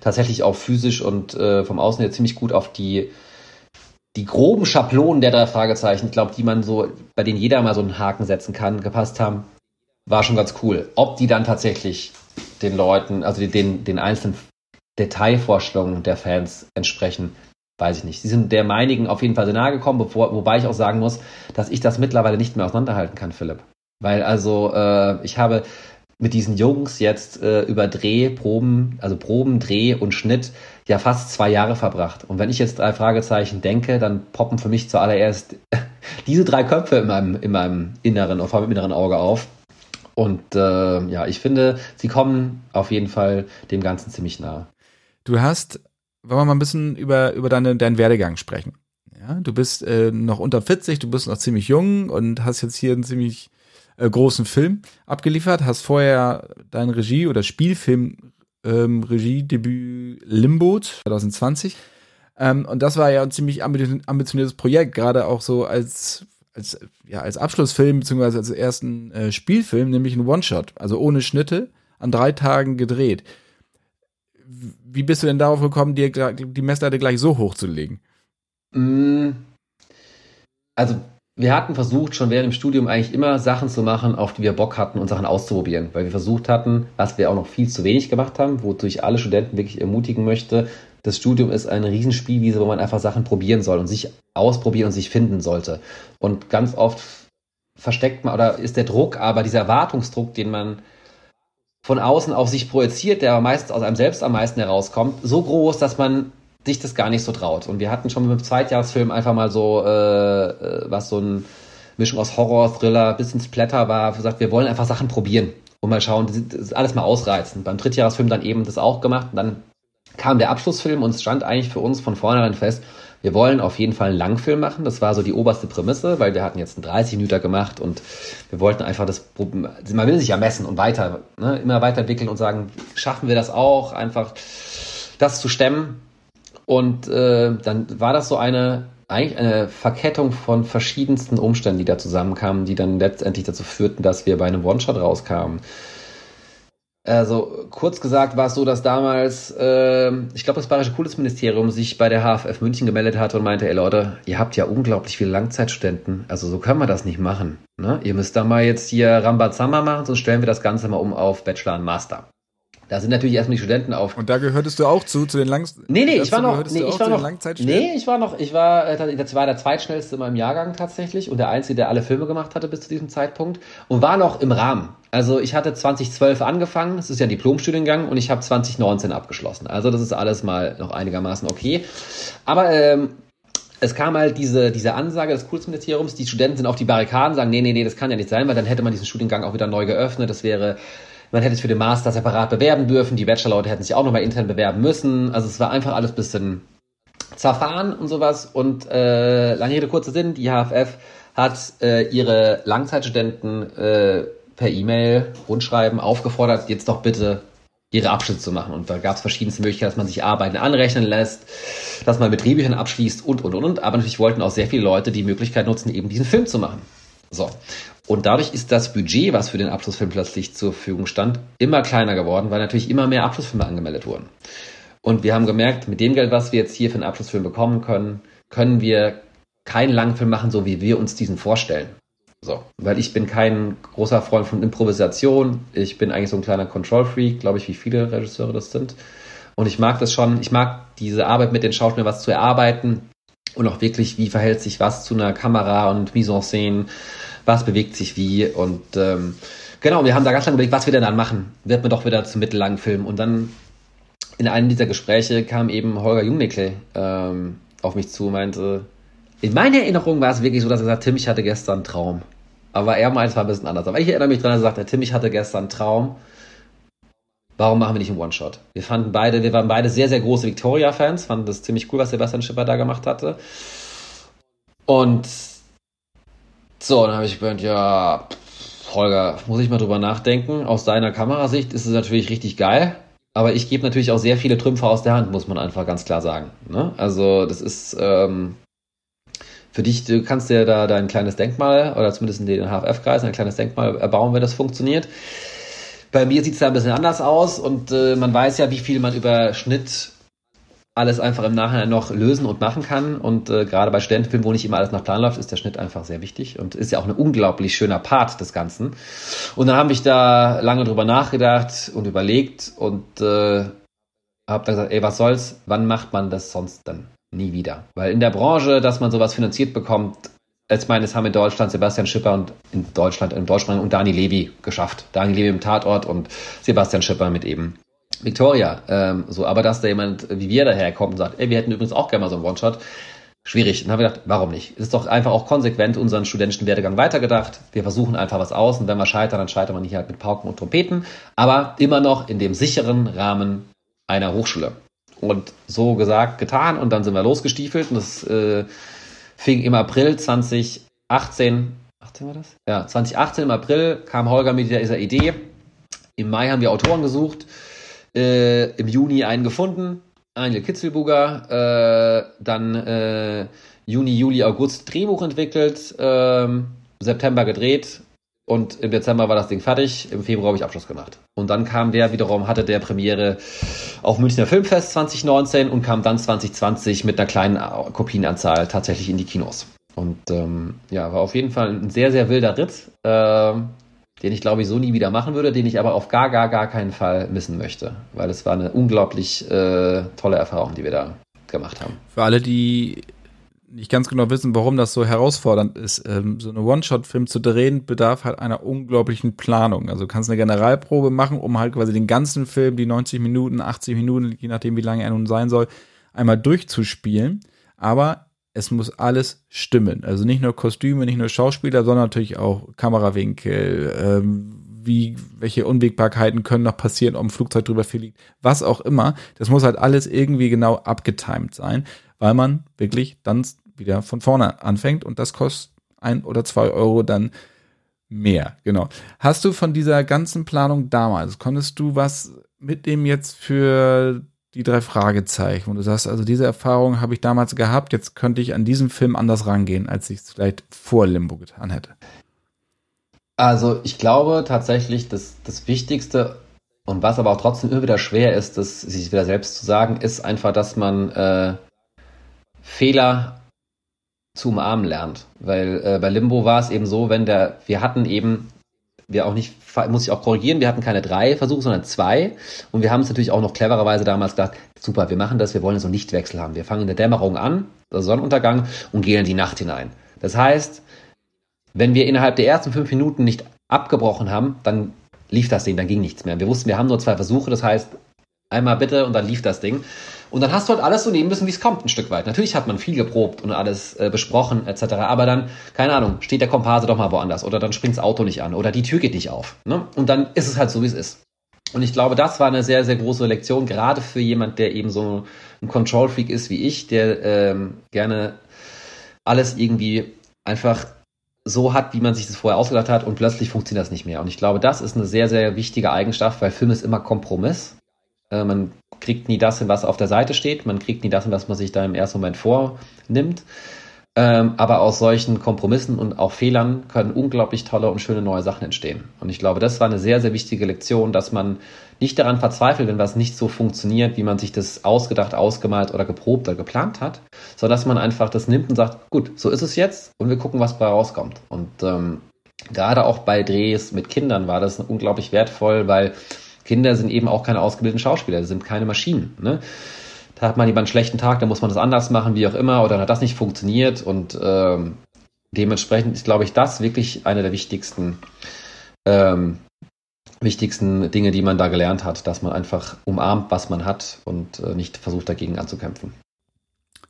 tatsächlich auch physisch und äh, vom Außen her ziemlich gut auf die die groben Schablonen der drei Fragezeichen, ich glaube, die man so, bei denen jeder mal so einen Haken setzen kann, gepasst haben, war schon ganz cool. Ob die dann tatsächlich den Leuten, also den, den einzelnen Detailvorstellungen der Fans entsprechen, weiß ich nicht. Sie sind der meinigen auf jeden Fall sehr nahe gekommen, bevor, wobei ich auch sagen muss, dass ich das mittlerweile nicht mehr auseinanderhalten kann, Philipp. Weil also äh, ich habe mit diesen Jungs jetzt äh, über Dreh, Proben, also Proben, Dreh und Schnitt ja fast zwei Jahre verbracht. Und wenn ich jetzt drei Fragezeichen denke, dann poppen für mich zuallererst diese drei Köpfe in meinem, in meinem inneren, auf meinem inneren Auge auf. Und äh, ja, ich finde, sie kommen auf jeden Fall dem Ganzen ziemlich nahe. Du hast, wollen wir mal ein bisschen über, über deine, deinen Werdegang sprechen. Ja, du bist äh, noch unter 40, du bist noch ziemlich jung und hast jetzt hier einen ziemlich äh, großen Film abgeliefert, hast vorher dein Regie- oder Spielfilm ähm, Regiedebüt Limbo 2020. Ähm, und das war ja ein ziemlich ambitioniertes Projekt, gerade auch so als, als, ja, als Abschlussfilm beziehungsweise als ersten äh, Spielfilm, nämlich ein One-Shot, also ohne Schnitte, an drei Tagen gedreht. Wie bist du denn darauf gekommen, dir die Messlatte gleich so hoch zu legen? Mm. Also wir hatten versucht, schon während dem Studium eigentlich immer Sachen zu machen, auf die wir Bock hatten und Sachen auszuprobieren, weil wir versucht hatten, was wir auch noch viel zu wenig gemacht haben, wozu ich alle Studenten wirklich ermutigen möchte. Das Studium ist eine Riesenspielwiese, wo man einfach Sachen probieren soll und sich ausprobieren und sich finden sollte. Und ganz oft versteckt man oder ist der Druck, aber dieser Erwartungsdruck, den man von außen auf sich projiziert, der meistens aus einem selbst am meisten herauskommt, so groß, dass man sich das gar nicht so traut. Und wir hatten schon mit dem Zweitjahresfilm einfach mal so, äh, äh was so ein Mischung aus Horror, Thriller, bisschen Splatter war, gesagt, wir wollen einfach Sachen probieren. und mal schauen, alles mal ausreizen. Beim Drittjahresfilm dann eben das auch gemacht und dann kam der Abschlussfilm und es stand eigentlich für uns von vornherein fest, wir wollen auf jeden Fall einen Langfilm machen. Das war so die oberste Prämisse, weil wir hatten jetzt einen 30 Minuten gemacht und wir wollten einfach das, man will sich ja messen und weiter, ne, immer weiterentwickeln und sagen, schaffen wir das auch, einfach das zu stemmen. Und äh, dann war das so eine, eigentlich eine Verkettung von verschiedensten Umständen, die da zusammenkamen, die dann letztendlich dazu führten, dass wir bei einem One-Shot rauskamen. Also kurz gesagt war es so, dass damals, äh, ich glaube, das Bayerische Kultusministerium sich bei der HFF München gemeldet hat und meinte, ey Leute, ihr habt ja unglaublich viele Langzeitstudenten, also so können wir das nicht machen. Ne? Ihr müsst da mal jetzt hier Rambazamba machen, sonst stellen wir das Ganze mal um auf Bachelor und Master. Da sind natürlich erstmal die Studenten auf. Und da gehörtest du auch zu, zu den Lang Nee, nee, ich war noch, nee, ich war noch, nee, ich war noch, ich war, äh, das war der zweitschnellste in meinem Jahrgang tatsächlich und der einzige, der alle Filme gemacht hatte bis zu diesem Zeitpunkt und war noch im Rahmen. Also ich hatte 2012 angefangen, das ist ja ein Diplomstudiengang und ich habe 2019 abgeschlossen. Also das ist alles mal noch einigermaßen okay. Aber ähm, es kam halt diese, diese Ansage des Kultusministeriums, die Studenten sind auf die Barrikaden, sagen, nee, nee, nee, das kann ja nicht sein, weil dann hätte man diesen Studiengang auch wieder neu geöffnet. Das wäre man hätte es für den Master separat bewerben dürfen. Die Bachelor-Leute hätten sich auch nochmal intern bewerben müssen. Also es war einfach alles ein bisschen zerfahren und sowas. Und äh, lange Rede, kurzer Sinn, die HFF hat äh, ihre Langzeitstudenten äh, per E-Mail, Rundschreiben aufgefordert, jetzt doch bitte ihre Abschlüsse zu machen. Und da gab es verschiedenste Möglichkeiten, dass man sich Arbeiten anrechnen lässt, dass man mit Drehbüchern abschließt und, und, und. Aber natürlich wollten auch sehr viele Leute die Möglichkeit nutzen, eben diesen Film zu machen. So. Und dadurch ist das Budget, was für den Abschlussfilm plötzlich zur Verfügung stand, immer kleiner geworden, weil natürlich immer mehr Abschlussfilme angemeldet wurden. Und wir haben gemerkt, mit dem Geld, was wir jetzt hier für einen Abschlussfilm bekommen können, können wir keinen Langfilm machen, so wie wir uns diesen vorstellen. So, weil ich bin kein großer Freund von Improvisation. Ich bin eigentlich so ein kleiner Control-Freak, glaube ich, wie viele Regisseure das sind. Und ich mag das schon. Ich mag diese Arbeit mit den Schauspielern, was zu erarbeiten und auch wirklich, wie verhält sich was zu einer Kamera und Mise en Scène was bewegt sich wie und ähm, genau, wir haben da ganz lange überlegt, was wir denn dann machen. Wird man doch wieder zum mittellangen Film und dann in einem dieser Gespräche kam eben Holger Jungnickel ähm, auf mich zu und meinte, in meiner Erinnerung war es wirklich so, dass er sagt, Tim, ich hatte gestern einen Traum. Aber er meinte, es war ein bisschen anders. Aber ich erinnere mich daran, er sagte, Tim, ich hatte gestern einen Traum. Warum machen wir nicht einen One-Shot? Wir fanden beide, wir waren beide sehr, sehr große Victoria-Fans, fanden das ziemlich cool, was Sebastian Schipper da gemacht hatte. Und so, dann habe ich gemeint, ja, Holger, muss ich mal drüber nachdenken. Aus deiner Kamerasicht ist es natürlich richtig geil. Aber ich gebe natürlich auch sehr viele Trümpfe aus der Hand, muss man einfach ganz klar sagen. Ne? Also das ist ähm, für dich, du kannst dir da dein kleines Denkmal oder zumindest in den HFF-Kreisen ein kleines Denkmal erbauen, wenn das funktioniert. Bei mir sieht es da ein bisschen anders aus und äh, man weiß ja, wie viel man über Schnitt alles einfach im Nachhinein noch lösen und machen kann. Und äh, gerade bei Studentenfilmen, wo nicht immer alles nach Plan läuft, ist der Schnitt einfach sehr wichtig und ist ja auch ein unglaublich schöner Part des Ganzen. Und dann habe ich da lange drüber nachgedacht und überlegt und äh, habe dann gesagt, ey, was soll's, wann macht man das sonst dann? Nie wieder. Weil in der Branche, dass man sowas finanziert bekommt, ich meine, es haben in Deutschland Sebastian Schipper und in Deutschland, in Deutschland und Dani Levy geschafft. Dani Levy im Tatort und Sebastian Schipper mit eben Victoria, ähm, so, aber dass da jemand wie wir daherkommt und sagt, ey, wir hätten übrigens auch gerne mal so einen One-Shot, schwierig. Dann haben wir gedacht, warum nicht? Es ist doch einfach auch konsequent unseren studentischen Werdegang weitergedacht. Wir versuchen einfach was aus und wenn wir scheitern, dann scheitern wir nicht halt mit Pauken und Trompeten, aber immer noch in dem sicheren Rahmen einer Hochschule. Und so gesagt, getan und dann sind wir losgestiefelt und das äh, fing im April 2018, 18 war das? Ja, 2018 im April kam Holger mit dieser Idee. Im Mai haben wir Autoren gesucht äh, im Juni einen gefunden, Daniel Kitzelbuger, äh, dann äh, Juni, Juli, August Drehbuch entwickelt, ähm, September gedreht und im Dezember war das Ding fertig, im Februar habe ich Abschluss gemacht. Und dann kam der wiederum, hatte der Premiere auf Münchner Filmfest 2019 und kam dann 2020 mit einer kleinen Kopienanzahl tatsächlich in die Kinos. Und ähm, ja, war auf jeden Fall ein sehr, sehr wilder Ritt. Ähm, den ich glaube ich so nie wieder machen würde, den ich aber auf gar, gar, gar keinen Fall missen möchte, weil es war eine unglaublich äh, tolle Erfahrung, die wir da gemacht haben. Für alle, die nicht ganz genau wissen, warum das so herausfordernd ist, ähm, so eine One-Shot-Film zu drehen, bedarf halt einer unglaublichen Planung. Also du kannst eine Generalprobe machen, um halt quasi den ganzen Film, die 90 Minuten, 80 Minuten, je nachdem wie lange er nun sein soll, einmal durchzuspielen. Aber es muss alles stimmen. Also nicht nur Kostüme, nicht nur Schauspieler, sondern natürlich auch Kamerawinkel, ähm, wie, welche Unwägbarkeiten können noch passieren, ob ein Flugzeug drüber fliegt, was auch immer. Das muss halt alles irgendwie genau abgetimt sein, weil man wirklich dann wieder von vorne anfängt und das kostet ein oder zwei Euro dann mehr. Genau. Hast du von dieser ganzen Planung damals, konntest du was mitnehmen jetzt für die drei Fragezeichen? Und du sagst, also diese Erfahrung habe ich damals gehabt, jetzt könnte ich an diesem Film anders rangehen, als ich es vielleicht vor Limbo getan hätte. Also ich glaube tatsächlich, dass das Wichtigste und was aber auch trotzdem immer wieder schwer ist, das sich wieder selbst zu sagen, ist einfach, dass man äh, Fehler zu umarmen lernt. Weil äh, bei Limbo war es eben so, wenn der, wir hatten eben, wir auch nicht, muss ich auch korrigieren, wir hatten keine drei Versuche, sondern zwei. Und wir haben es natürlich auch noch clevererweise damals gedacht, super, wir machen das, wir wollen so einen Lichtwechsel haben. Wir fangen in der Dämmerung an, also Sonnenuntergang, und gehen in die Nacht hinein. Das heißt, wenn wir innerhalb der ersten fünf Minuten nicht abgebrochen haben, dann lief das Ding, dann ging nichts mehr. Wir wussten, wir haben nur zwei Versuche, das heißt, einmal bitte und dann lief das Ding. Und dann hast du halt alles so nehmen müssen, wie es kommt, ein Stück weit. Natürlich hat man viel geprobt und alles äh, besprochen, etc. Aber dann, keine Ahnung, steht der Komparse doch mal woanders oder dann springt das Auto nicht an oder die Tür geht nicht auf. Ne? Und dann ist es halt so, wie es ist. Und ich glaube, das war eine sehr, sehr große Lektion, gerade für jemand, der eben so ein Control-Freak ist wie ich, der ähm, gerne alles irgendwie einfach so hat, wie man sich das vorher ausgedacht hat und plötzlich funktioniert das nicht mehr. Und ich glaube, das ist eine sehr, sehr wichtige Eigenschaft, weil Film ist immer Kompromiss. Äh, man kriegt nie das hin, was auf der Seite steht. Man kriegt nie das hin, was man sich da im ersten Moment vornimmt. Ähm, aber aus solchen Kompromissen und auch Fehlern können unglaublich tolle und schöne neue Sachen entstehen. Und ich glaube, das war eine sehr, sehr wichtige Lektion, dass man nicht daran verzweifelt, wenn was nicht so funktioniert, wie man sich das ausgedacht, ausgemalt oder geprobt oder geplant hat, sondern dass man einfach das nimmt und sagt, gut, so ist es jetzt und wir gucken, was dabei rauskommt. Und ähm, gerade auch bei Drehs mit Kindern war das unglaublich wertvoll, weil Kinder sind eben auch keine ausgebildeten Schauspieler, sie sind keine Maschinen. Ne? Da hat man jemand einen schlechten Tag, dann muss man das anders machen, wie auch immer, oder dann hat das nicht funktioniert und ähm, dementsprechend ist, glaube ich, das wirklich eine der wichtigsten, ähm, wichtigsten Dinge, die man da gelernt hat, dass man einfach umarmt, was man hat und äh, nicht versucht, dagegen anzukämpfen.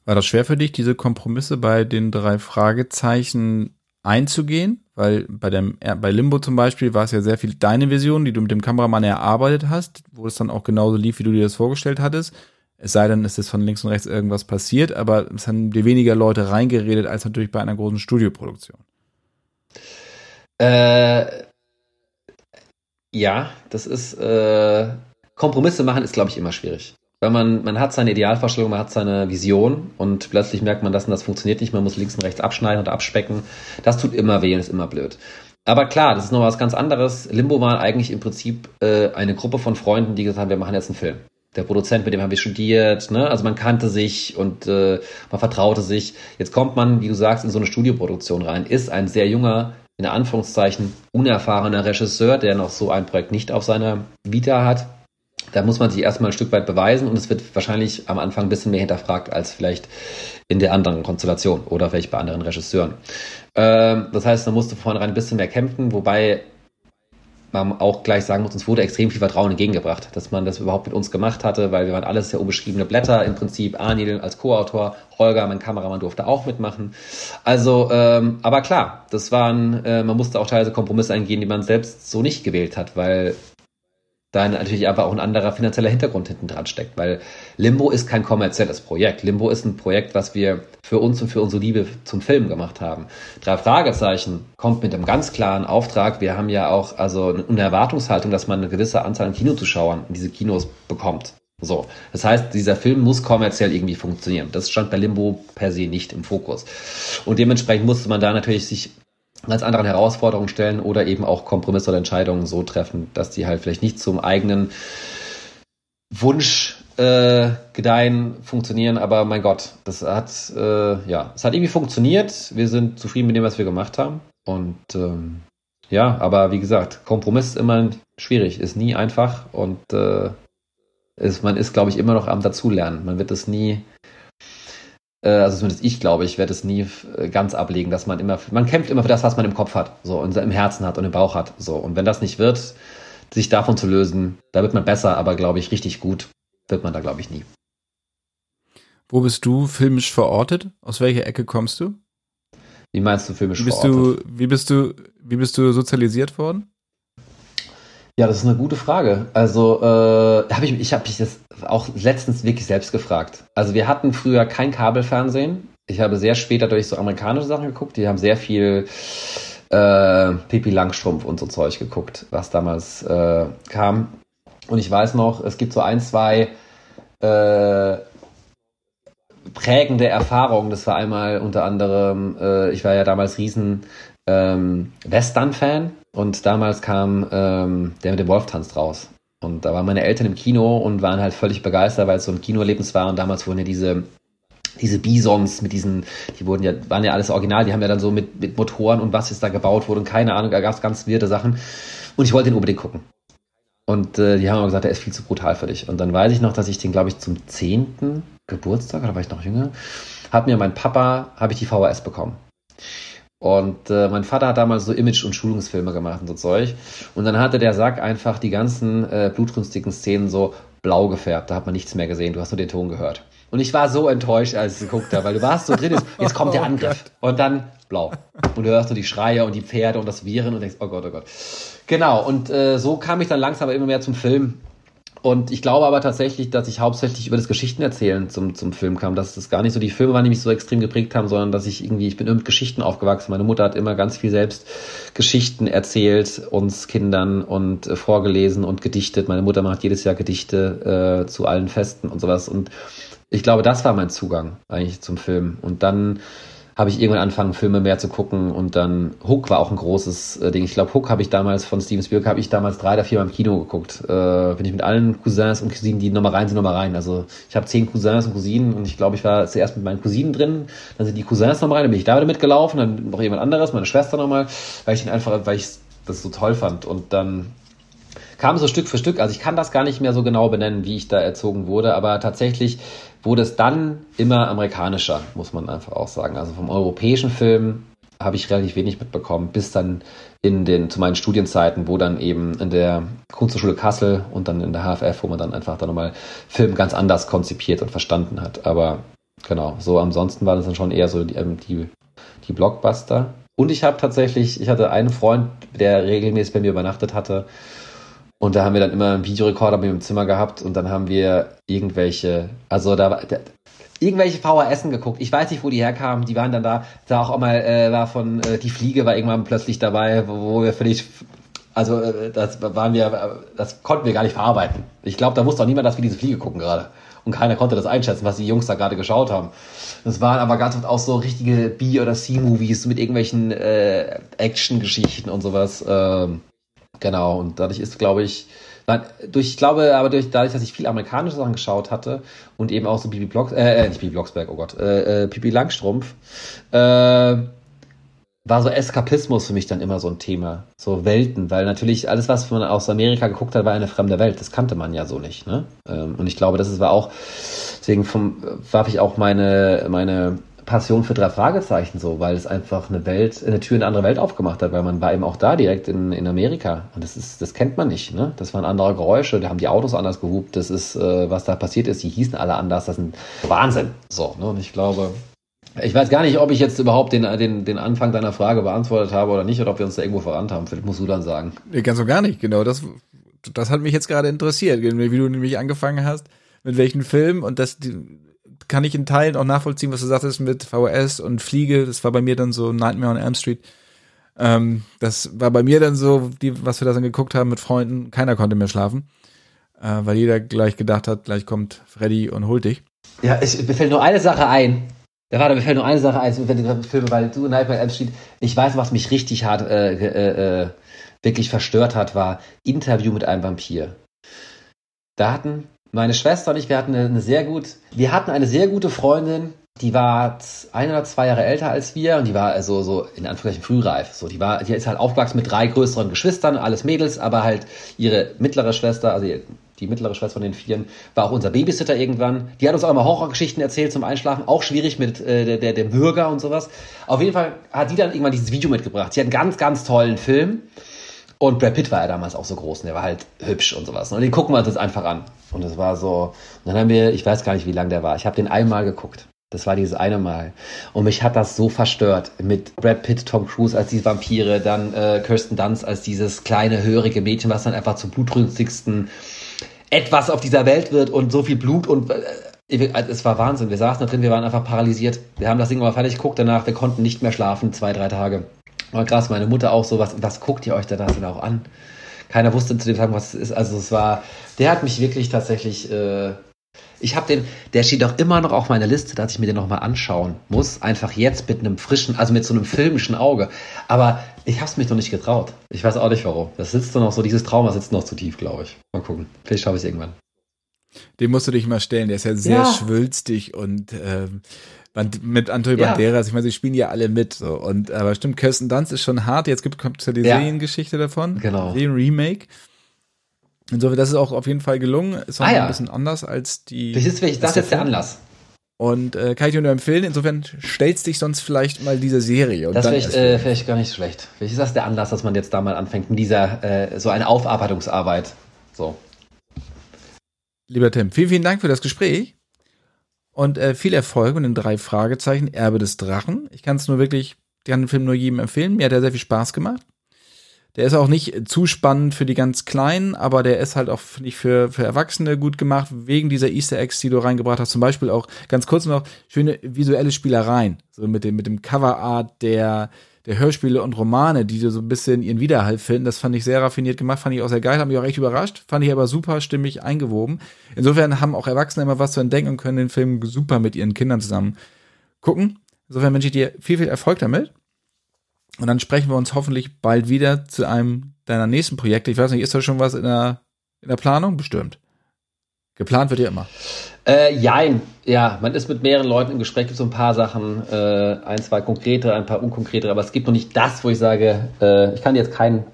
War das schwer für dich, diese Kompromisse bei den drei Fragezeichen einzugehen? Weil bei dem, bei Limbo zum Beispiel war es ja sehr viel deine Vision, die du mit dem Kameramann erarbeitet hast, wo es dann auch genauso lief, wie du dir das vorgestellt hattest. Es sei denn, es ist von links und rechts irgendwas passiert, aber es haben dir weniger Leute reingeredet als natürlich bei einer großen Studioproduktion. Äh, ja, das ist äh, Kompromisse machen ist, glaube ich, immer schwierig. Weil man, man hat seine Idealvorstellung, man hat seine Vision und plötzlich merkt man, das und das funktioniert nicht, man muss links und rechts abschneiden und abspecken. Das tut immer weh und ist immer blöd. Aber klar, das ist noch was ganz anderes. Limbo war eigentlich im Prinzip äh, eine Gruppe von Freunden, die gesagt haben, wir machen jetzt einen Film. Der Produzent, mit dem haben wir studiert, ne? also man kannte sich und äh, man vertraute sich. Jetzt kommt man, wie du sagst, in so eine Studioproduktion rein, ist ein sehr junger, in Anführungszeichen, unerfahrener Regisseur, der noch so ein Projekt nicht auf seiner Vita hat da muss man sich erstmal ein Stück weit beweisen und es wird wahrscheinlich am Anfang ein bisschen mehr hinterfragt als vielleicht in der anderen Konstellation oder vielleicht bei anderen Regisseuren. Ähm, das heißt, man musste vornherein ein bisschen mehr kämpfen, wobei man auch gleich sagen muss, uns wurde extrem viel Vertrauen entgegengebracht, dass man das überhaupt mit uns gemacht hatte, weil wir waren alles sehr unbeschriebene Blätter. Im Prinzip Anil als Co-Autor, Holger, mein Kameramann, durfte auch mitmachen. Also, ähm, aber klar, das waren, äh, man musste auch teilweise Kompromisse eingehen, die man selbst so nicht gewählt hat, weil da natürlich aber auch ein anderer finanzieller Hintergrund hinten dran steckt, weil Limbo ist kein kommerzielles Projekt. Limbo ist ein Projekt, was wir für uns und für unsere Liebe zum Film gemacht haben. Drei Fragezeichen kommt mit einem ganz klaren Auftrag. Wir haben ja auch also eine Erwartungshaltung, dass man eine gewisse Anzahl an Kinozuschauern in diese Kinos bekommt. So, das heißt, dieser Film muss kommerziell irgendwie funktionieren. Das stand bei Limbo per se nicht im Fokus. Und dementsprechend musste man da natürlich sich ganz anderen Herausforderungen stellen oder eben auch Kompromisse oder Entscheidungen so treffen, dass die halt vielleicht nicht zum eigenen Wunsch äh, gedeihen, funktionieren, aber mein Gott, das hat äh, ja, es hat irgendwie funktioniert. Wir sind zufrieden mit dem, was wir gemacht haben. Und ähm, ja, aber wie gesagt, Kompromiss ist immer schwierig, ist nie einfach und äh, ist, man ist, glaube ich, immer noch am Dazulernen. Man wird es nie also zumindest ich glaube, ich werde es nie äh, ganz ablegen, dass man immer, man kämpft immer für das, was man im Kopf hat, so und im Herzen hat und im Bauch hat, so. Und wenn das nicht wird, sich davon zu lösen, da wird man besser, aber glaube ich, richtig gut wird man da, glaube ich, nie. Wo bist du filmisch verortet? Aus welcher Ecke kommst du? Wie meinst du filmisch wie bist verortet? Du, wie bist du, wie bist du sozialisiert worden? Ja, das ist eine gute Frage. Also äh, hab ich, ich habe mich das auch letztens wirklich selbst gefragt. Also wir hatten früher kein Kabelfernsehen. Ich habe sehr spät dadurch so amerikanische Sachen geguckt. Die haben sehr viel äh, Pipi Langstrumpf und so Zeug geguckt, was damals äh, kam. Und ich weiß noch, es gibt so ein, zwei äh, prägende Erfahrungen. Das war einmal unter anderem, äh, ich war ja damals riesen ähm, Western-Fan und damals kam ähm, der mit dem Wolf tanzt raus. Und da waren meine Eltern im Kino und waren halt völlig begeistert, weil es so ein Kinoerlebnis war. Und damals wurden ja diese diese Bisons mit diesen, die wurden ja, waren ja alles original, die haben ja dann so mit, mit Motoren und was jetzt da gebaut wurde und keine Ahnung, da gab es ganz wirde Sachen. Und ich wollte den unbedingt gucken. Und äh, die haben aber gesagt, der ist viel zu brutal für dich. Und dann weiß ich noch, dass ich den, glaube ich, zum zehnten Geburtstag, oder war ich noch jünger, hat mir mein Papa, habe ich die VHS bekommen. Und äh, mein Vater hat damals so Image- und Schulungsfilme gemacht und so Zeug. Und dann hatte der Sack einfach die ganzen äh, blutrünstigen Szenen so blau gefärbt. Da hat man nichts mehr gesehen. Du hast nur den Ton gehört. Und ich war so enttäuscht, als ich geguckt habe, weil du warst so drin, jetzt kommt der oh Angriff. Und dann blau. Und du hörst so die Schreie und die Pferde und das Viren und denkst, oh Gott, oh Gott. Genau, und äh, so kam ich dann langsam immer mehr zum Film. Und ich glaube aber tatsächlich, dass ich hauptsächlich über das Geschichtenerzählen zum, zum Film kam. Dass das gar nicht so die Filme waren, die mich so extrem geprägt haben, sondern dass ich irgendwie, ich bin immer mit Geschichten aufgewachsen. Meine Mutter hat immer ganz viel selbst Geschichten erzählt, uns Kindern und äh, vorgelesen und gedichtet. Meine Mutter macht jedes Jahr Gedichte äh, zu allen Festen und sowas. Und ich glaube, das war mein Zugang eigentlich zum Film. Und dann habe ich irgendwann angefangen, Filme mehr zu gucken und dann Hook war auch ein großes äh, Ding. Ich glaube, Hook habe ich damals von Steven Spielberg habe ich damals drei oder vier Mal im Kino geguckt. Äh, bin ich mit allen Cousins und Cousinen, die nochmal rein sind, nochmal rein. Also ich habe zehn Cousins und Cousinen und ich glaube, ich war zuerst mit meinen Cousinen drin, dann sind die Cousins nochmal rein, dann bin ich da wieder mitgelaufen, dann noch jemand anderes, meine Schwester nochmal, weil ich den einfach, weil ich das so toll fand. Und dann kam so Stück für Stück. Also ich kann das gar nicht mehr so genau benennen, wie ich da erzogen wurde, aber tatsächlich wurde es dann immer amerikanischer, muss man einfach auch sagen. Also vom europäischen Film habe ich relativ wenig mitbekommen, bis dann in den, zu meinen Studienzeiten, wo dann eben in der Kunsthochschule Kassel und dann in der HFF, wo man dann einfach dann nochmal Film ganz anders konzipiert und verstanden hat. Aber genau, so ansonsten war das dann schon eher so die, ähm, die, die Blockbuster. Und ich habe tatsächlich, ich hatte einen Freund, der regelmäßig bei mir übernachtet hatte, und da haben wir dann immer einen Videorekorder mir im Zimmer gehabt und dann haben wir irgendwelche, also da, da irgendwelche VHSen geguckt. Ich weiß nicht, wo die herkamen. Die waren dann da. Da auch mal äh, war von äh, die Fliege war irgendwann plötzlich dabei, wo, wo wir völlig also äh, das waren wir, das konnten wir gar nicht verarbeiten. Ich glaube, da wusste auch niemand, dass wir diese Fliege gucken gerade. Und keiner konnte das einschätzen, was die Jungs da gerade geschaut haben. Das waren aber ganz oft auch so richtige B- oder C-Movies mit irgendwelchen äh, Action-Geschichten und sowas. Ähm, Genau, und dadurch ist, glaube ich, durch, ich glaube, aber durch, dadurch, dass ich viel amerikanische Sachen geschaut hatte und eben auch so Bibi Blocks, äh, äh, nicht Bibi Blocksberg, oh Gott, äh, äh, Pipi Langstrumpf, äh, war so Eskapismus für mich dann immer so ein Thema. So Welten, weil natürlich alles, was man aus Amerika geguckt hat, war eine fremde Welt. Das kannte man ja so nicht, ne? Ähm, und ich glaube, das war auch, deswegen vom, warf ich auch meine, meine Passion für drei Fragezeichen so, weil es einfach eine Welt, eine Tür in eine andere Welt aufgemacht hat, weil man war eben auch da direkt in, in Amerika. Und das ist, das kennt man nicht, ne? Das waren andere Geräusche, da haben die Autos anders gehupt, das ist, äh, was da passiert ist, die hießen alle anders, das ist ein Wahnsinn. So, ne? Und ich glaube, ich weiß gar nicht, ob ich jetzt überhaupt den, den, den Anfang deiner Frage beantwortet habe oder nicht, oder ob wir uns da irgendwo verrannt haben. Vielleicht musst du dann sagen. Nee, ganz so gar nicht, genau. Das, das hat mich jetzt gerade interessiert, wie du nämlich angefangen hast, mit welchen Filmen und das, die, kann ich in Teilen auch nachvollziehen, was du sagtest mit VHS und Fliege. Das war bei mir dann so Nightmare on Elm Street. Ähm, das war bei mir dann so, die, was wir da dann geguckt haben mit Freunden. Keiner konnte mehr schlafen, äh, weil jeder gleich gedacht hat, gleich kommt Freddy und holt dich. Ja, ich, mir fällt nur eine Sache ein. Da war, mir fällt nur eine Sache ein, wenn du Filme, weil du Nightmare on Elm Street. Ich weiß, was mich richtig hart äh, äh, äh, wirklich verstört hat, war Interview mit einem Vampir. Da hatten meine Schwester und ich, wir hatten eine, sehr gut, wir hatten eine sehr gute Freundin, die war ein oder zwei Jahre älter als wir und die war also so in Anführungszeichen frühreif. So, die war, die ist halt aufgewachsen mit drei größeren Geschwistern, alles Mädels, aber halt ihre mittlere Schwester, also die mittlere Schwester von den Vieren, war auch unser Babysitter irgendwann. Die hat uns auch immer Horrorgeschichten erzählt zum Einschlafen, auch schwierig mit äh, der, der, der Bürger und sowas. Auf jeden Fall hat die dann irgendwann dieses Video mitgebracht. Sie hat einen ganz, ganz tollen Film. Und Brad Pitt war ja damals auch so groß und der war halt hübsch und sowas. Und den gucken wir uns jetzt einfach an. Und das war so, und dann haben wir, ich weiß gar nicht, wie lang der war. Ich habe den einmal geguckt. Das war dieses eine Mal. Und mich hat das so verstört. Mit Brad Pitt, Tom Cruise als die Vampire, dann äh, Kirsten Dunst als dieses kleine, hörige Mädchen, was dann einfach zum blutrünstigsten etwas auf dieser Welt wird und so viel Blut und äh, es war Wahnsinn. Wir saßen da drin, wir waren einfach paralysiert. Wir haben das Ding mal fertig geguckt danach, wir konnten nicht mehr schlafen, zwei, drei Tage. War krass, meine Mutter auch so, was, was guckt ihr euch da das auch an? Keiner wusste zu dem Tag, was es ist. Also es war, der hat mich wirklich tatsächlich äh, ich habe den, der steht doch immer noch auf meiner Liste, dass ich mir den nochmal anschauen muss. Einfach jetzt mit einem frischen, also mit so einem filmischen Auge. Aber ich habe es mich noch nicht getraut. Ich weiß auch nicht warum. Das sitzt noch so, dieses Trauma sitzt noch zu tief, glaube ich. Mal gucken. Vielleicht schaffe ich es irgendwann. Den musst du dich mal stellen. Der ist ja sehr ja. schwülstig und ähm, mit Antonio ja. Banderas. Ich meine, sie spielen ja alle mit. So. Und aber stimmt, Kirsten Dunst ist schon hart. Jetzt gibt es ja die ja. Seriengeschichte davon. Genau. Serienremake. Insofern, das ist auch auf jeden Fall gelungen. Ist auch ah, ja. ein bisschen anders als die. Das ist, das ist jetzt der Anlass. Und äh, kann ich dir nur empfehlen. Insofern stellst dich sonst vielleicht mal diese Serie. Das wäre vielleicht, äh, vielleicht gar nicht schlecht. Vielleicht ist das der Anlass, dass man jetzt da mal anfängt mit dieser äh, so eine Aufarbeitungsarbeit. So. Lieber Tim, vielen, vielen Dank für das Gespräch und äh, viel Erfolg mit den drei Fragezeichen Erbe des Drachen. Ich kann es nur wirklich, ich kann den Film nur jedem empfehlen. Mir hat er sehr viel Spaß gemacht. Der ist auch nicht zu spannend für die ganz Kleinen, aber der ist halt auch nicht für, für Erwachsene gut gemacht, wegen dieser Easter Eggs, die du reingebracht hast. Zum Beispiel auch ganz kurz noch schöne visuelle Spielereien. So mit dem, mit dem Coverart der, der Hörspiele und Romane, die so ein bisschen ihren Widerhall finden. Das fand ich sehr raffiniert gemacht, fand ich auch sehr geil, hat mich auch echt überrascht, fand ich aber super stimmig eingewoben. Insofern haben auch Erwachsene immer was zu entdecken und können den Film super mit ihren Kindern zusammen gucken. Insofern wünsche ich dir viel, viel Erfolg damit. Und dann sprechen wir uns hoffentlich bald wieder zu einem deiner nächsten Projekte. Ich weiß nicht, ist da schon was in der, in der Planung? Bestimmt. Geplant wird ja immer. Äh, jein, ja, man ist mit mehreren Leuten im Gespräch, gibt so ein paar Sachen, äh, ein, zwei konkrete, ein paar unkonkrete, aber es gibt noch nicht das, wo ich sage, äh, ich kann jetzt kein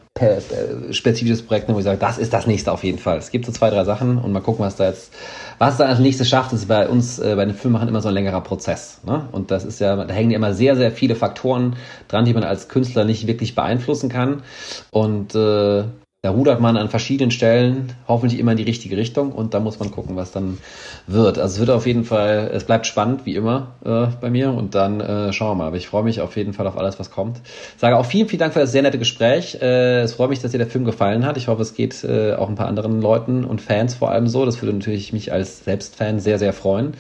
spezifisches Projekt nehmen, wo ich sage, das ist das nächste auf jeden Fall. Es gibt so zwei, drei Sachen und mal gucken, was da jetzt was dann als nächstes schafft, ist bei uns, äh, bei den Filmemachern immer so ein längerer Prozess. Ne? Und das ist ja, da hängen ja immer sehr, sehr viele Faktoren dran, die man als Künstler nicht wirklich beeinflussen kann. Und äh, da rudert man an verschiedenen Stellen hoffentlich immer in die richtige Richtung und da muss man gucken, was dann wird. Also es wird auf jeden Fall, es bleibt spannend, wie immer äh, bei mir und dann äh, schauen wir mal. Aber ich freue mich auf jeden Fall auf alles, was kommt. Sage auch vielen, vielen Dank für das sehr nette Gespräch. Äh, es freut mich, dass dir der Film gefallen hat. Ich hoffe, es geht äh, auch ein paar anderen Leuten und Fans vor allem so. Das würde natürlich mich als Selbstfan sehr, sehr freuen.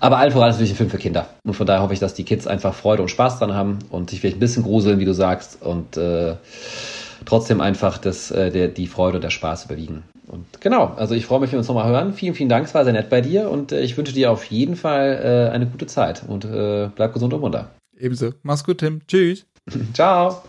Aber allen voran ist natürlich ein Film für Kinder. Und von daher hoffe ich, dass die Kids einfach Freude und Spaß dran haben und sich vielleicht ein bisschen gruseln, wie du sagst. Und äh, trotzdem einfach das, äh, der, die Freude und der Spaß überwiegen. Und genau, also ich freue mich, wenn wir uns nochmal hören. Vielen, vielen Dank, es war sehr nett bei dir und äh, ich wünsche dir auf jeden Fall äh, eine gute Zeit und äh, bleib gesund und munter. Ebenso. Mach's gut, Tim. Tschüss. Ciao.